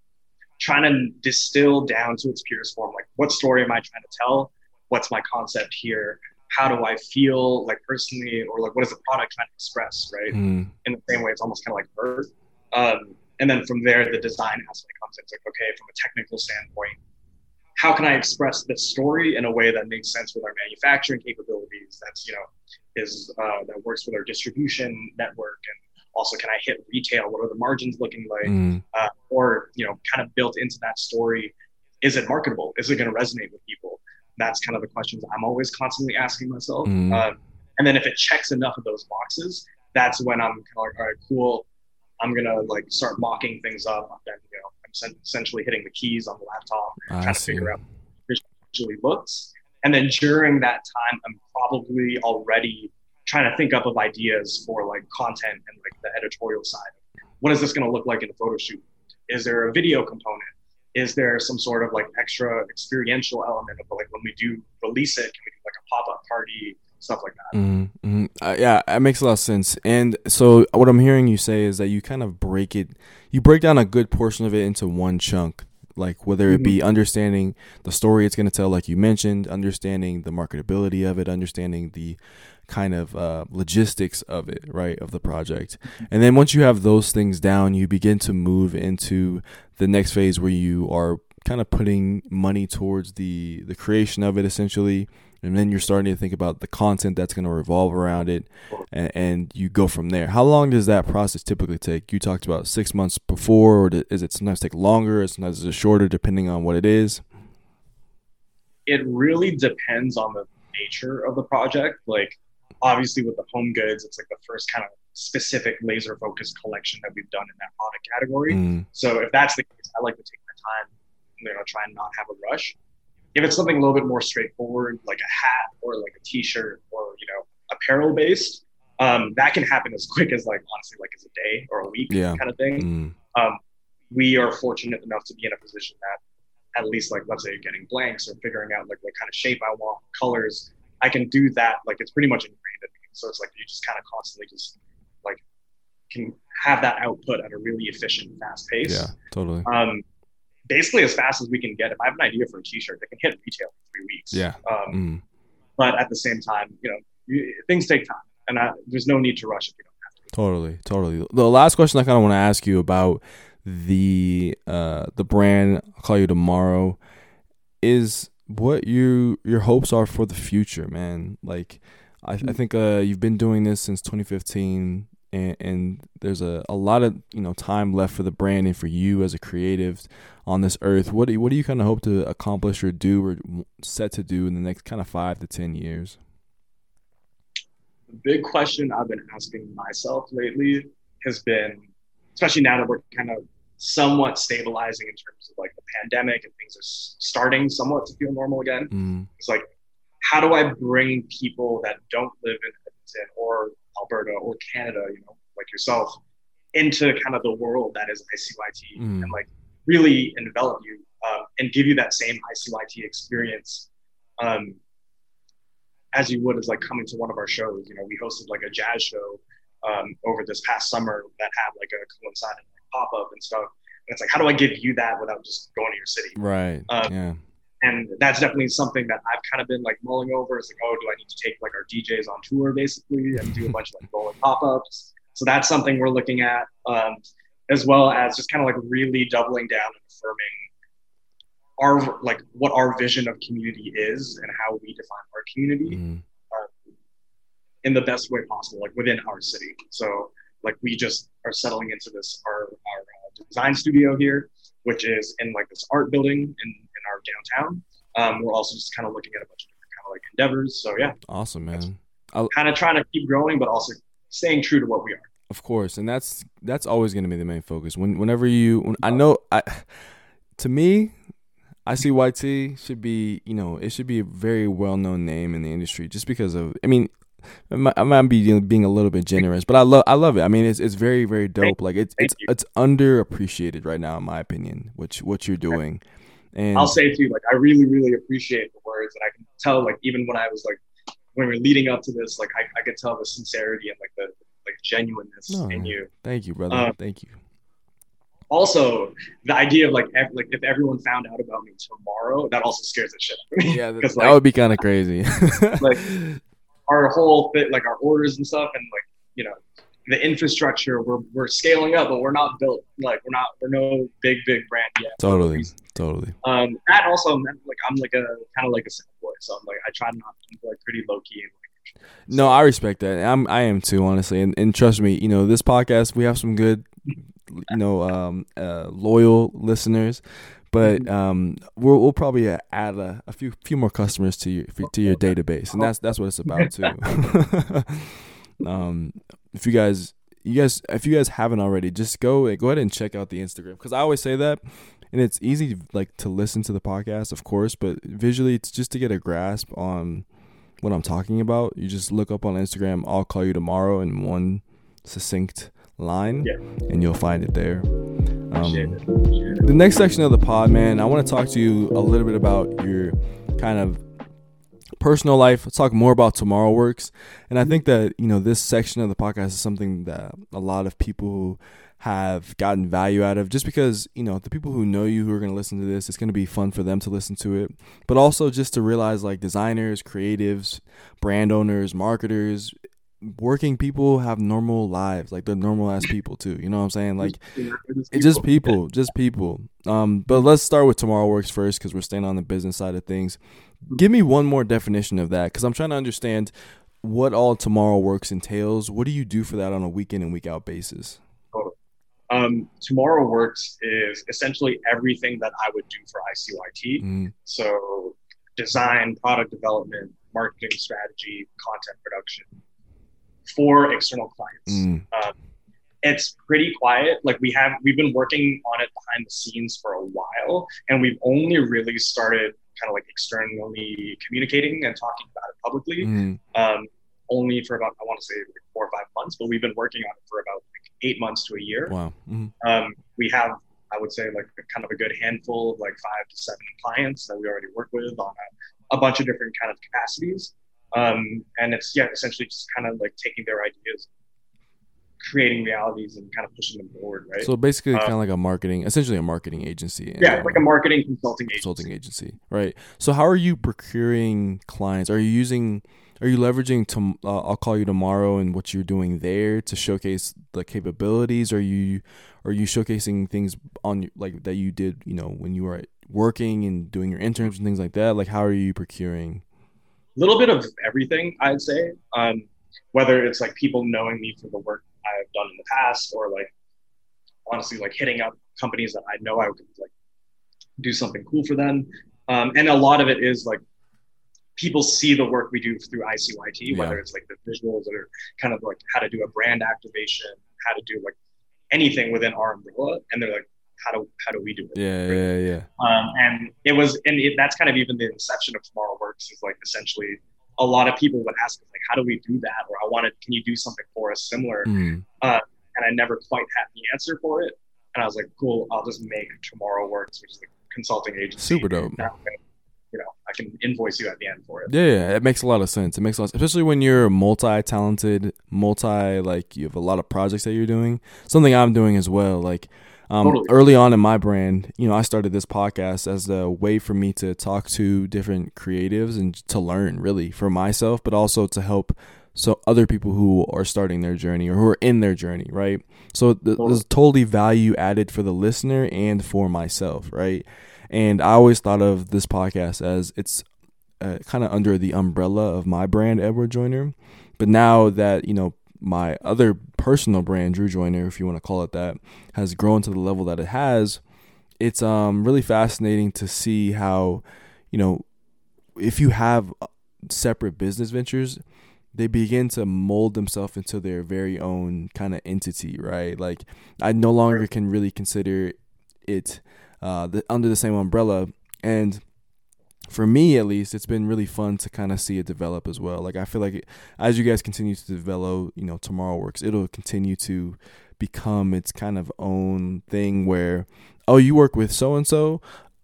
trying to distill down to its purest form. Like, what story am I trying to tell? What's my concept here? How do I feel like personally, or like what is the product trying to express, right? Mm. In the same way, it's almost kind of like birth. Um, and then from there, the design aspect comes in. It's like, okay, from a technical standpoint, how can I express this story in a way that makes sense with our manufacturing capabilities? That's you know, is uh, that works with our distribution network and also can i hit retail what are the margins looking like mm. uh, or you know kind of built into that story is it marketable is it going to resonate with people that's kind of the questions i'm always constantly asking myself mm. um, and then if it checks enough of those boxes that's when i'm kind of like all right cool i'm gonna like start mocking things up then you know i'm essentially hitting the keys on the laptop I trying see. to figure out visually looks and then during that time i'm probably already trying to think up of ideas for like content and like the editorial side. What is this going to look like in a photo shoot? Is there a video component? Is there some sort of like extra experiential element of like when we do release it, can we do like a pop up party, stuff like that? Mm-hmm. Uh, yeah, that makes a lot of sense. And so what I'm hearing you say is that you kind of break it, you break down a good portion of it into one chunk like whether it be mm-hmm. understanding the story it's going to tell like you mentioned understanding the marketability of it understanding the kind of uh, logistics of it, right, of the project. And then once you have those things down, you begin to move into the next phase where you are kind of putting money towards the the creation of it essentially and then you're starting to think about the content that's going to revolve around it and, and, you go from there how long does that process typically take you talked about six months before or is it sometimes take longer is sometimes it's shorter depending on what it is it really depends on the nature of the project like obviously with the home goods, it's like the first kind of specific laser focused collection that we've done in that product category. Mm. So if that's the case, I like to take my time, you know, try and not have a rush. If it's something a little bit more straightforward, like a hat or like a t-shirt or, you know, apparel based, um, that can happen as <laughs> quick as like, honestly, like as a day or a week yeah. kind of thing. Mm. Um, we are fortunate enough to be in a position that at least like, let's say getting blanks or figuring out like what kind of shape I want, colors, I can do that. Like it's pretty much ingrained in me. So it's like you just kind of constantly just like can have that output at a really efficient, fast pace. Yeah, totally. Um, basically as fast as we can get. If I have an idea for a T-shirt, that can hit retail in three weeks. Yeah. Um, mm. But at the same time, you know, you, things take time, and I, there's no need to rush if you don't have to. Totally, totally. The last question I kind of want to ask you about the uh, the brand I'll call you tomorrow is what you your hopes are for the future, man. Like, I, I mm. think uh, you've been doing this since 2015, and, and there's a, a lot of you know time left for the brand and for you as a creative on this earth. What do you, what do you kind of hope to accomplish or do or set to do in the next kind of five to ten years? The big question I've been asking myself lately has been, especially now that we're kind of somewhat stabilizing in terms of like the pandemic and things are starting somewhat to feel normal again. Mm. It's like, how do I bring people that don't live in Edmonton or Alberta or Canada, you know, like yourself, into kind of the world that is ICYT mm. and like really envelop you um, and give you that same ICYT experience um, as you would as like coming to one of our shows. You know, we hosted like a jazz show um, over this past summer that had like a coincided pop up and stuff. And it's like, how do I give you that without just going to your city? Right. Um, yeah. And that's definitely something that I've kind of been like mulling over. It's like, oh, do I need to take like our DJs on tour basically and do a bunch of like rolling pop ups? So that's something we're looking at, um, as well as just kind of like really doubling down and affirming our like what our vision of community is and how we define our community mm. uh, in the best way possible, like within our city. So like we just are settling into this our, our uh, design studio here, which is in like this art building in, in our downtown. Um, we're also just kind of looking at a bunch of different kind of like endeavors. So yeah, awesome, man. kind of trying to keep growing, but also staying true to what we are. Of course, and that's that's always going to be the main focus. When whenever you, when, I know, I <sighs> to me, ICYT should be, you know, it should be a very well known name in the industry just because of, I mean, I might, I might be being a little bit generous, but I love I love it. I mean, it's it's very very dope. Like it's it's it's underappreciated right now, in my opinion. Which what you're doing. And I'll say too, like I really really appreciate the words, and I can tell like even when I was like when we are leading up to this, like I, I could tell the sincerity and like the like genuineness oh, in you. Thank you, brother. Um, thank you. Also, the idea of like ev- like if everyone found out about me tomorrow, that also scares the shit out of me. Yeah, that, <laughs> like, that would be kind of crazy. <laughs> like <laughs> our whole fit, like our orders and stuff, and like you know the infrastructure we're, we're scaling up but we're not built like we're not we're no big big brand yet totally totally um that also meant like i'm like a kind of like a simple boy so i'm like i try not to be like pretty low key and like no, I respect that. I'm I am too, honestly. And, and trust me, you know, this podcast we have some good, you know, um, uh, loyal listeners, but mm-hmm. um, we'll, we'll probably add a, a, few few more customers to your to your database, and that's that's what it's about too. <laughs> um, if you guys you guys if you guys haven't already, just go go ahead and check out the Instagram because I always say that. And it's easy, like to listen to the podcast, of course, but visually, it's just to get a grasp on what I'm talking about, you just look up on Instagram, I'll call you tomorrow in one succinct line, yeah. and you'll find it there. Um, the next section of the pod, man, I want to talk to you a little bit about your kind of personal life. Let's talk more about Tomorrow Works. And I think that, you know, this section of the podcast is something that a lot of people have gotten value out of just because you know the people who know you who are going to listen to this it's going to be fun for them to listen to it. But also just to realize like designers creatives brand owners marketers working people have normal lives. Like they're normal ass people too. You know what i'm saying? Like it's just people just people. Um but let's start with tomorrow works first because we're staying on the business side of things give me one more definition of that because i'm trying to understand what all tomorrow works entails what do you do for that on a week in and week out basis um, Tomorrow Works is essentially everything that I would do for ICYT. Mm. So, design, product development, marketing strategy, content production for external clients. Mm. Um, it's pretty quiet. Like we have, we've been working on it behind the scenes for a while, and we've only really started kind of like externally communicating and talking about it publicly. Mm. Um, only for about I want to say like four or five months, but we've been working on it for about eight months to a year. Wow. Mm-hmm. Um, we have, I would say, like kind of a good handful of like five to seven clients that we already work with on a, a bunch of different kind of capacities. Um, and it's yeah, essentially just kind of like taking their ideas, creating realities, and kind of pushing them forward, right? So basically, um, kind of like a marketing, essentially a marketing agency. Yeah, like a marketing consulting agency. consulting agency, right? So how are you procuring clients? Are you using are you leveraging to uh, I'll call you tomorrow and what you're doing there to showcase the capabilities? Are you are you showcasing things on like that you did you know when you were working and doing your interns and things like that? Like how are you procuring? A little bit of everything, I'd say. Um, whether it's like people knowing me for the work I've done in the past, or like honestly like hitting up companies that I know I could like do something cool for them. Um, and a lot of it is like people see the work we do through ICYT, yeah. whether it's like the visuals or kind of like how to do a brand activation, how to do like anything within our umbrella, and they're like, how do how do we do it? Yeah, right? yeah, yeah. Um, and it was, and it, that's kind of even the inception of Tomorrow Works is like essentially a lot of people would ask us like, how do we do that? Or I wanted, can you do something for us similar? Mm. Uh, and I never quite had the answer for it. And I was like, cool, I'll just make Tomorrow Works, which is the consulting agency. Super dope you know, I can invoice you at the end for it. Yeah, it makes a lot of sense. It makes a lot, especially when you're multi-talented, multi like you have a lot of projects that you're doing. Something I'm doing as well. Like um, totally. early on in my brand, you know, I started this podcast as a way for me to talk to different creatives and to learn really for myself, but also to help so other people who are starting their journey or who are in their journey, right? So th- totally. there's totally value added for the listener and for myself, right? And I always thought of this podcast as it's uh, kind of under the umbrella of my brand, Edward Joiner. But now that, you know, my other personal brand, Drew Joiner, if you want to call it that, has grown to the level that it has, it's um really fascinating to see how, you know, if you have uh, separate business ventures, they begin to mold themselves into their very own kind of entity, right? Like I no longer can really consider it uh, the, under the same umbrella. And for me at least, it's been really fun to kind of see it develop as well. Like I feel like it, as you guys continue to develop, you know, Tomorrow Works, it'll continue to become its kind of own thing where, oh, you work with so and so.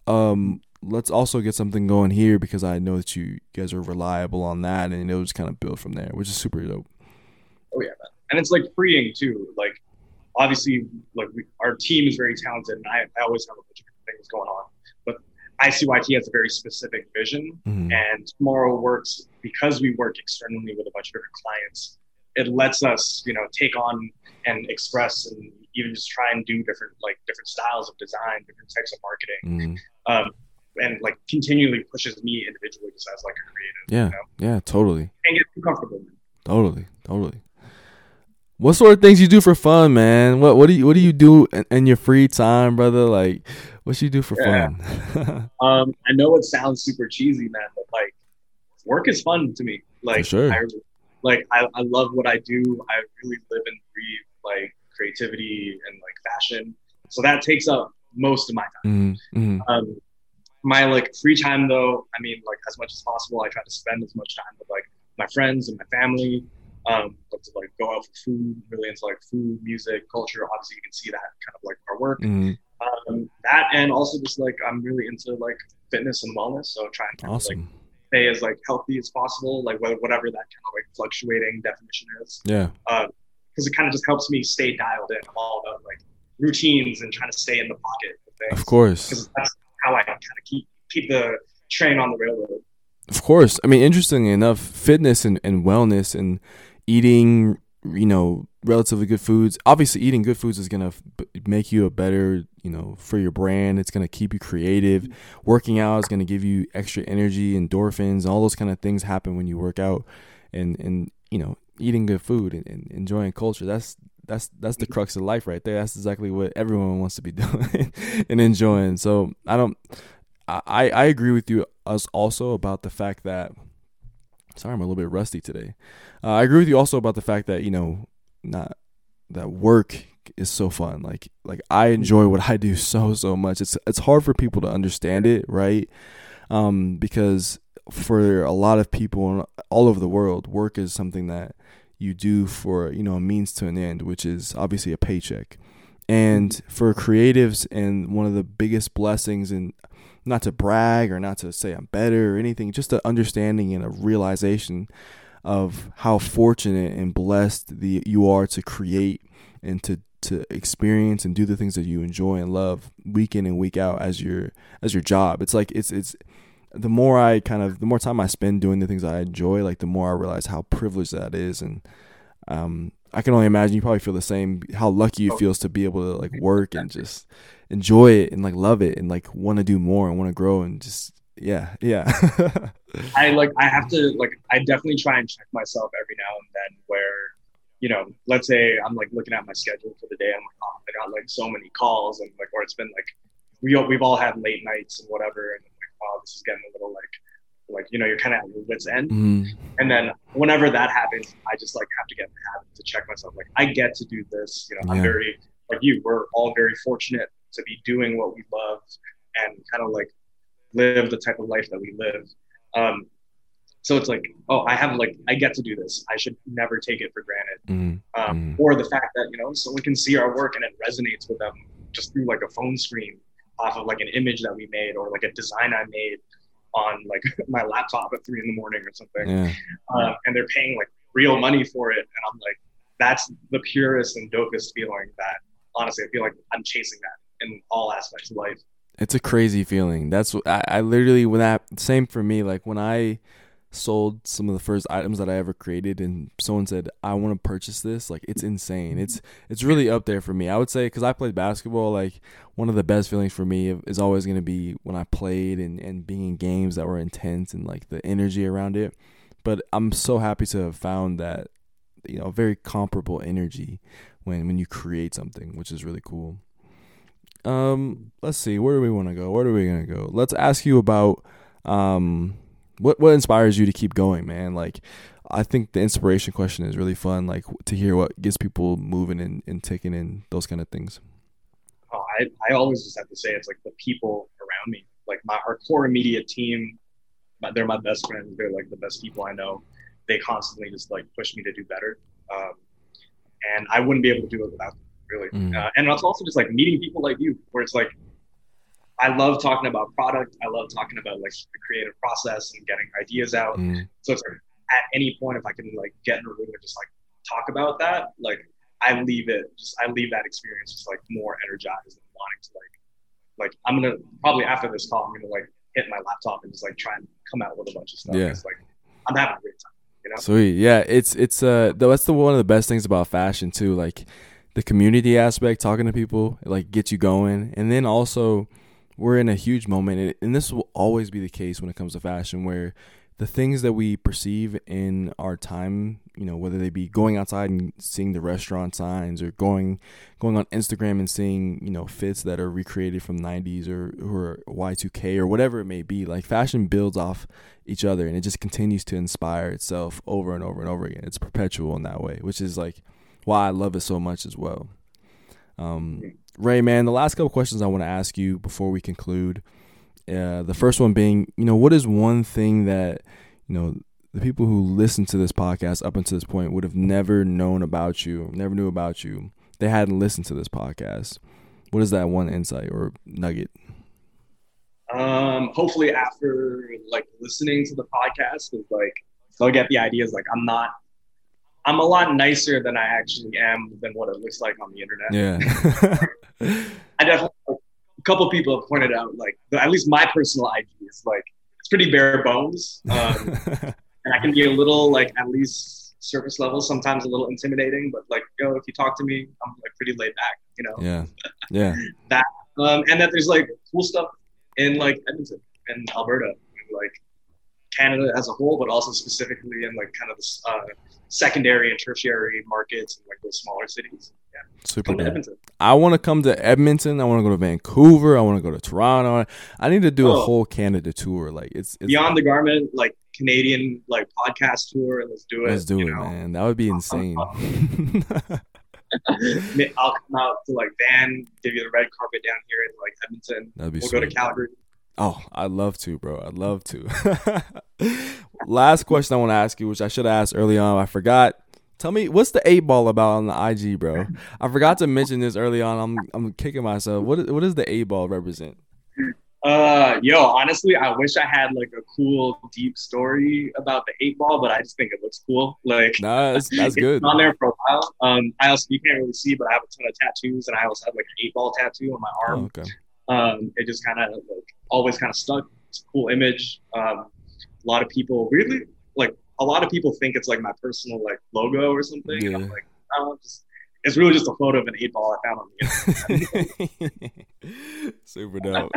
Um, let's also get something going here because I know that you guys are reliable on that, and it'll just kind of build from there, which is super dope. Oh yeah, and it's like freeing too. Like obviously, like we, our team is very talented, and I, I always have a bunch of things going on. ICYT has a very specific vision, mm-hmm. and Tomorrow works because we work externally with a bunch of different clients. It lets us, you know, take on and express and even just try and do different like different styles of design, different types of marketing. Mm-hmm. Um, and like continually pushes me individually just as like a creative. Yeah, you know? yeah, totally. And get too comfortable. Totally, totally. What sort of things you do for fun, man? What what do you what do you do in, in your free time, brother? Like, what do you do for yeah. fun? <laughs> um, I know it sounds super cheesy, man, but like, work is fun to me. Like, sure. I, like I, I love what I do. I really live and breathe like creativity and like fashion. So that takes up most of my time. Mm-hmm. mm-hmm. Um, my like free time though, I mean, like as much as possible, I try to spend as much time with like my friends and my family. Um, but to like go out for food, really into like food, music, culture. Obviously, you can see that kind of like our work. Mm-hmm. Um, that and also just like I'm really into like fitness and wellness, so trying to awesome. like stay as like healthy as possible, like whatever that kind of like fluctuating definition is. Yeah. Because uh, it kind of just helps me stay dialed in. I'm all about like routines and trying to stay in the pocket. Of, of course. Because that's how I kind of keep keep the train on the railroad. Of course. I mean, interestingly enough, fitness and, and wellness and eating, you know, relatively good foods. Obviously, eating good foods is going to f- make you a better, you know, for your brand. It's going to keep you creative. Working out is going to give you extra energy, endorphins, all those kind of things happen when you work out. And, and you know, eating good food and, and enjoying culture. That's that's that's the crux of life right there. That's exactly what everyone wants to be <laughs> doing and enjoying. So I don't. I I agree with you us also about the fact that. Sorry, I'm a little bit rusty today. Uh, I agree with you also about the fact that you know not that work is so fun. Like like I enjoy what I do <laughs> so so much. It's it's hard for people to understand it, right? Um, because for a lot of people all over the world, work is something that you do for you know a means to an end, which is obviously a paycheck. And for creatives, and one of the biggest blessings, and not to brag or not to say I'm better or anything, just an understanding and a realization of how fortunate and blessed the you are to create and to to experience and do the things that you enjoy and love week in and week out as your as your job. It's like it's it's the more I kind of the more time I spend doing the things I enjoy, like the more I realize how privileged that is, and um, I can only imagine you probably feel the same. How lucky you oh. feels to be able to like <laughs> work and just enjoy it and like love it and like want to do more and want to grow and just yeah yeah. <laughs> I like I have to like I definitely try and check myself every now and then where you know let's say I'm like looking at my schedule for the day I'm like oh I got like so many calls and like or it's been like we we've all had late nights and whatever and like, wow, this is getting a little like like you know you're kind of at your wits end mm. and then whenever that happens i just like have to get in the habit to check myself like i get to do this you know yeah. i'm very like you we're all very fortunate to be doing what we love and kind of like live the type of life that we live um so it's like oh i have like i get to do this i should never take it for granted mm. Um, mm. or the fact that you know someone can see our work and it resonates with them just through like a phone screen off of like an image that we made or like a design I made on like <laughs> my laptop at three in the morning or something. Yeah. Uh, and they're paying like real money for it. And I'm like, that's the purest and dopest feeling that honestly, I feel like I'm chasing that in all aspects of life. It's a crazy feeling. That's I, I literally when that same for me. Like when I sold some of the first items that I ever created and someone said I want to purchase this. Like it's insane. It's it's really up there for me. I would say because I played basketball like one of the best feelings for me is always going to be when I played and, and being in games that were intense and like the energy around it. But I'm so happy to have found that you know very comparable energy when when you create something which is really cool. Um let's see. Where do we want to go? Where are we going to go? Let's ask you about um what what inspires you to keep going, man? Like I think the inspiration question is really fun, like to hear what gets people moving and, and taking in those kind of things. Oh, I, I always just have to say it's like the people around me. Like my our core immediate team, they're my best friends. They're like the best people I know. They constantly just like push me to do better. Um, and I wouldn't be able to do it without them, really. Mm. Uh, and it's also just like meeting people like you, where it's like I love talking about product. I love talking about like the creative process and getting ideas out. Mm. So it's like at any point, if I can like get in a room and just like talk about that, like I leave it just I leave that experience just like more energized and wanting to like like I'm gonna probably after this call I'm gonna like hit my laptop and just like try and come out with a bunch of stuff. Yeah. It's like I'm having a great time. You know? Sweet. Yeah, it's it's uh that's the one of the best things about fashion too. Like the community aspect, talking to people, like gets you going, and then also we're in a huge moment, and this will always be the case when it comes to fashion, where the things that we perceive in our time, you know, whether they be going outside and seeing the restaurant signs or going going on Instagram and seeing, you know, fits that are recreated from 90s or or Y2K or whatever it may be, like fashion builds off each other and it just continues to inspire itself over and over and over again. It's perpetual in that way, which is like why I love it so much as well. Um, Ray, man, the last couple questions I want to ask you before we conclude. Uh, the first one being, you know, what is one thing that, you know, the people who listen to this podcast up until this point would have never known about you, never knew about you. They hadn't listened to this podcast. What is that one insight or nugget? Um, hopefully after like listening to the podcast is like they'll get the ideas like I'm not I'm a lot nicer than I actually am than what it looks like on the internet. Yeah. <laughs> I definitely a couple people have pointed out like at least my personal IG is like it's pretty bare bones. Um, <laughs> and I can be a little like at least surface level, sometimes a little intimidating, but like yo, if you talk to me, I'm like pretty laid back, you know. yeah. Yeah. <laughs> that Um, and that there's like cool stuff in like Edmonton and Alberta, and, like Canada as a whole, but also specifically in like kind of the uh, secondary and tertiary markets and like those smaller cities. Yeah, Super come to. Edmonton. I want to come to Edmonton. I want to go to Vancouver. I want to go to Toronto. I need to do a Oh. whole Canada tour. Like it's, it's Beyond the Garment, like Canadian like podcast tour, let's do it. let's do it, know? man. That would be insane. <laughs> I'll come out to like Van, give you the red carpet down here in like Edmonton. That'd be We'll sweet. go to Calgary. Oh, I'd love to, bro. I'd love to. <laughs> Last question I want to ask you, which I should have asked early on. I forgot. Tell me, what's the eight ball about on the IG, bro? I forgot to mention this early on. I'm I'm kicking myself. What what does the eight ball represent? Uh, yo, honestly, I wish I had like a cool, deep story about the eight ball, but I just think it looks cool. Like, Nah, that's, <laughs> that's it's good. on there for a while. Um, I also you can't really see, but I have a ton of tattoos, and I also have like an eight ball tattoo on my Oh, arm. okay. Um, it just kind of like always kind of stuck. It's a cool image. Um, a lot of people really like. A lot of people think it's like my personal like logo or something. And I'm like, oh, just, it's really just a photo of an eight ball I found on the internet. <laughs> Super dope.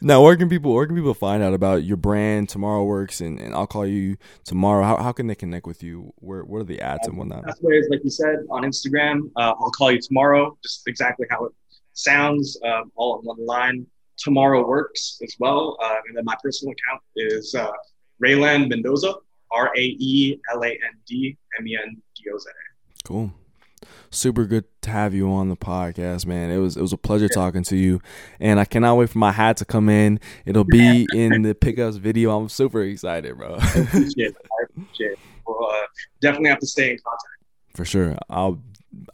<laughs> now, where can people where can people find out about your brand, Tomorrow Works, and, and I'll call you tomorrow? How, how can they connect with you? Where what are the ads and whatnot? Best way is like you said on Instagram. Uh, I'll call you tomorrow. Just exactly how it sounds, um, all in one line. Tomorrow works as well, uh, and then my personal account is uh, Raeland Mendoza, R A E L A N D M E N D O Z A. Cool. Super good to have you on the podcast, man. It was it was a pleasure talking to you, and I cannot wait for my hat to come in. It'll be <laughs> in the pickups video. I'm super excited, bro. Appreciate it. I appreciate it. We'll uh, definitely have to stay in contact. for sure. I'll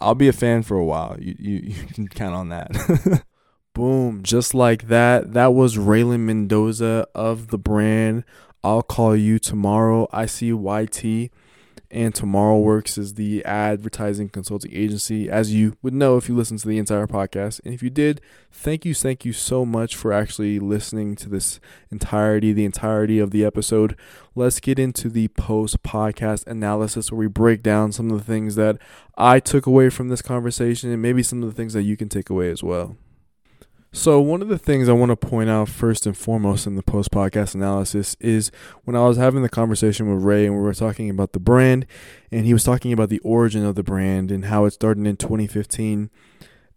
I'll be a fan for a while. You you, <laughs> you can count on that. <laughs> Boom, just like that. That was Raeland Mendoza of the brand. I'll call you tomorrow. ICYT and Tomorrow Works is the advertising consulting agency, as you would know if you listened to the entire podcast. And if you did, thank you, thank you so much for actually listening to this entirety, the entirety of the episode. Let's get into the post podcast analysis where we break down some of the things that I took away from this conversation and maybe some of the things that you can take away as well. So, one of the things I want to point out first and foremost in the post podcast analysis is when I was having the conversation with Ray and we were talking about the brand, and he was talking about the origin of the brand and how it started in 2015.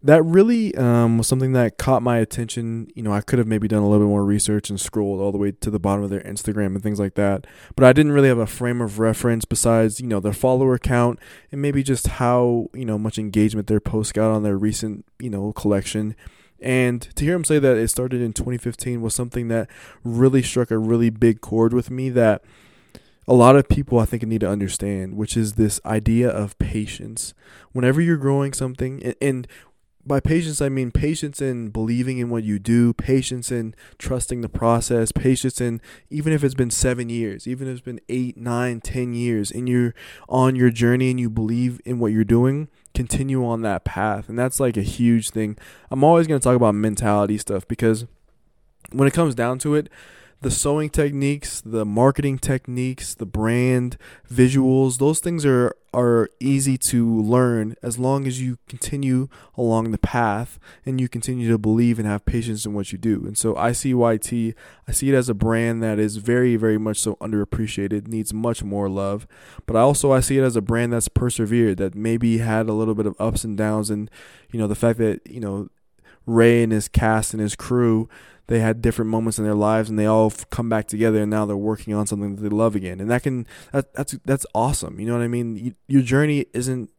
That really um, was something that caught my attention. You know, I could have maybe done a little bit more research and scrolled all the way to the bottom of their Instagram and things like that. But I didn't really have a frame of reference besides, you know, their follower count and maybe just how, you know, much engagement their posts got on their recent, you know, collection And to hear him say that it started in 2015 was something that really struck a really big chord with me that a lot of people I think need to understand, which is this idea of patience. Whenever you're growing something, and by patience, I mean patience in believing in what you do, patience in trusting the process, patience in even if it's been seven years, even if it's been eight, nine, ten years, and you're on your journey and you believe in what you're doing, continue on that path. And that's like a huge thing. I'm always going to talk about mentality stuff because when it comes down to it, the sewing techniques, the marketing techniques, the brand visuals, those things are are easy to learn as long as you continue along the path and you continue to believe and have patience in what you do. And so ICYT, I see it as a brand that is very very much so underappreciated, needs much more love. But I also I see it as a brand that's persevered, that maybe had a little bit of ups and downs and you know the fact that, you know, Ray and his cast and his crew they had different moments in their lives and they all come back together and now they're working on something that they love again. And that can that, that's that's awesome you know what i mean? You, your journey isn't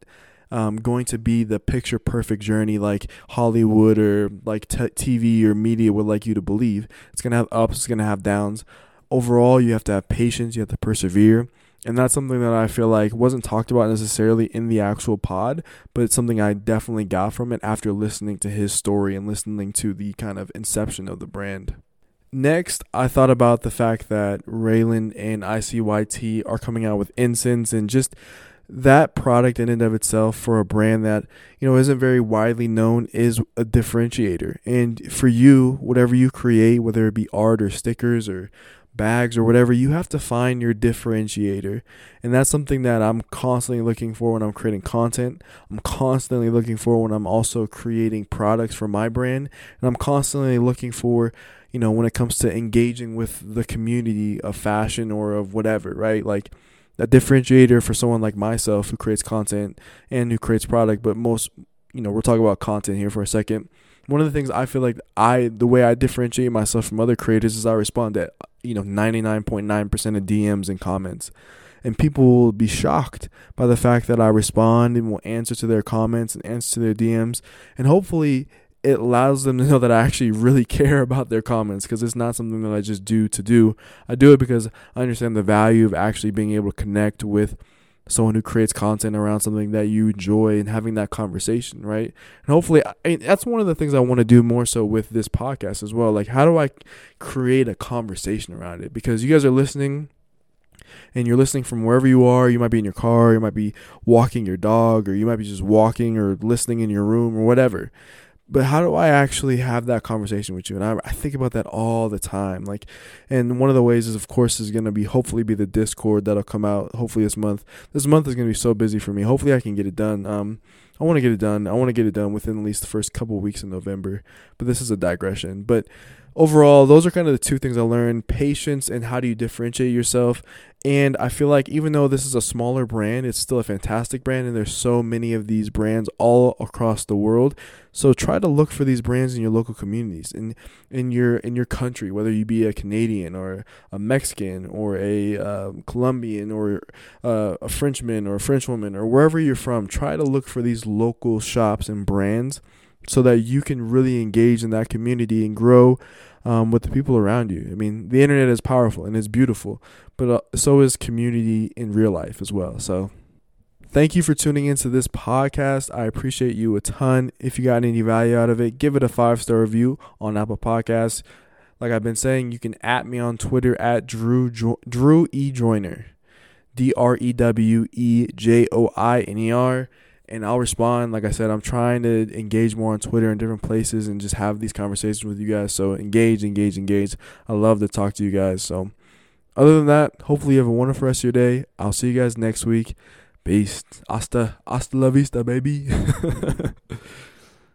um, going to be the picture perfect journey like hollywood or like t- tv or media would like you to believe. It's going to have ups it's going to have downs. Overall you have to have patience you have to persevere and that's something that I feel like wasn't talked about necessarily in the actual pod, but it's something I definitely got from it after listening to his story and listening to the kind of inception of the brand. Next, I thought about the fact that Raeland and ICYT are coming out with incense and just that product in and of itself for a brand that you know isn't very widely known is a differentiator and for you whatever you create whether it be art or stickers or bags or whatever, you have to find your differentiator. And that's something that I'm constantly looking for when I'm creating content. I'm constantly looking for when I'm also creating products for my brand. And I'm constantly looking for, you know, when it comes to engaging with the community of fashion or of whatever, right? Like a differentiator for someone like myself who creates content and who creates product, but most, you know, we're talking about content here for a second one of the things I feel like I the way I differentiate myself from other creators is I respond to you know 99.9% of DMs and comments. And people will be shocked by the fact that I respond and will answer to their comments and answer to their DMs. And hopefully it allows them to know that I actually really care about their comments because it's not something that I just do to do. I do it because I understand the value of actually being able to connect with someone who creates content around something that you enjoy and having that conversation, right? And hopefully, I mean, that's one of the things I want to do more so with this podcast as well. Like, how do I create a conversation around it? Because you guys are listening and you're listening from wherever you are. You might be in your car, you might be walking your dog, or you might be just walking or listening in your room or whatever but how do I actually have that conversation with you? And I, I think about that all the time. Like, and one of the ways is, of course, is going to be hopefully be the Discord that'll come out hopefully this month. This month is going to be so busy for me. Hopefully, I can get it done. Um, I want to get it done. I want to get it done within at least the first couple weeks in November. But this is a digression. But overall, those are kind of the two things I learned patience and how do you differentiate yourself. And I feel like even though this is a smaller brand, it's still a fantastic brand, and there's so many of these brands all across the world. So try to look for these brands in your local communities, in in your in your country, whether you be a Canadian or a Mexican or a um, Colombian or uh, a Frenchman or a Frenchwoman or wherever you're from. Try to look for these local shops and brands so that you can really engage in that community and grow um, with the people around you. I mean, the internet is powerful and it's beautiful, but uh, so is community in real life as well. So, thank you for tuning into this podcast. I appreciate you a ton. If you got any value out of it, give it a five star review on Apple Podcasts. Like I've been saying, you can at me on Twitter at Drew jo- Drew E Joiner, D R E W E J O I N E R and I'll respond. Like I said, I'm trying to engage more on Twitter and different places and just have these conversations with you guys. So engage, engage, engage. I love to talk to you guys. So other than that, hopefully you have a wonderful rest of your day. I'll see you guys next week. Peace. Hasta, hasta la vista, baby. <laughs>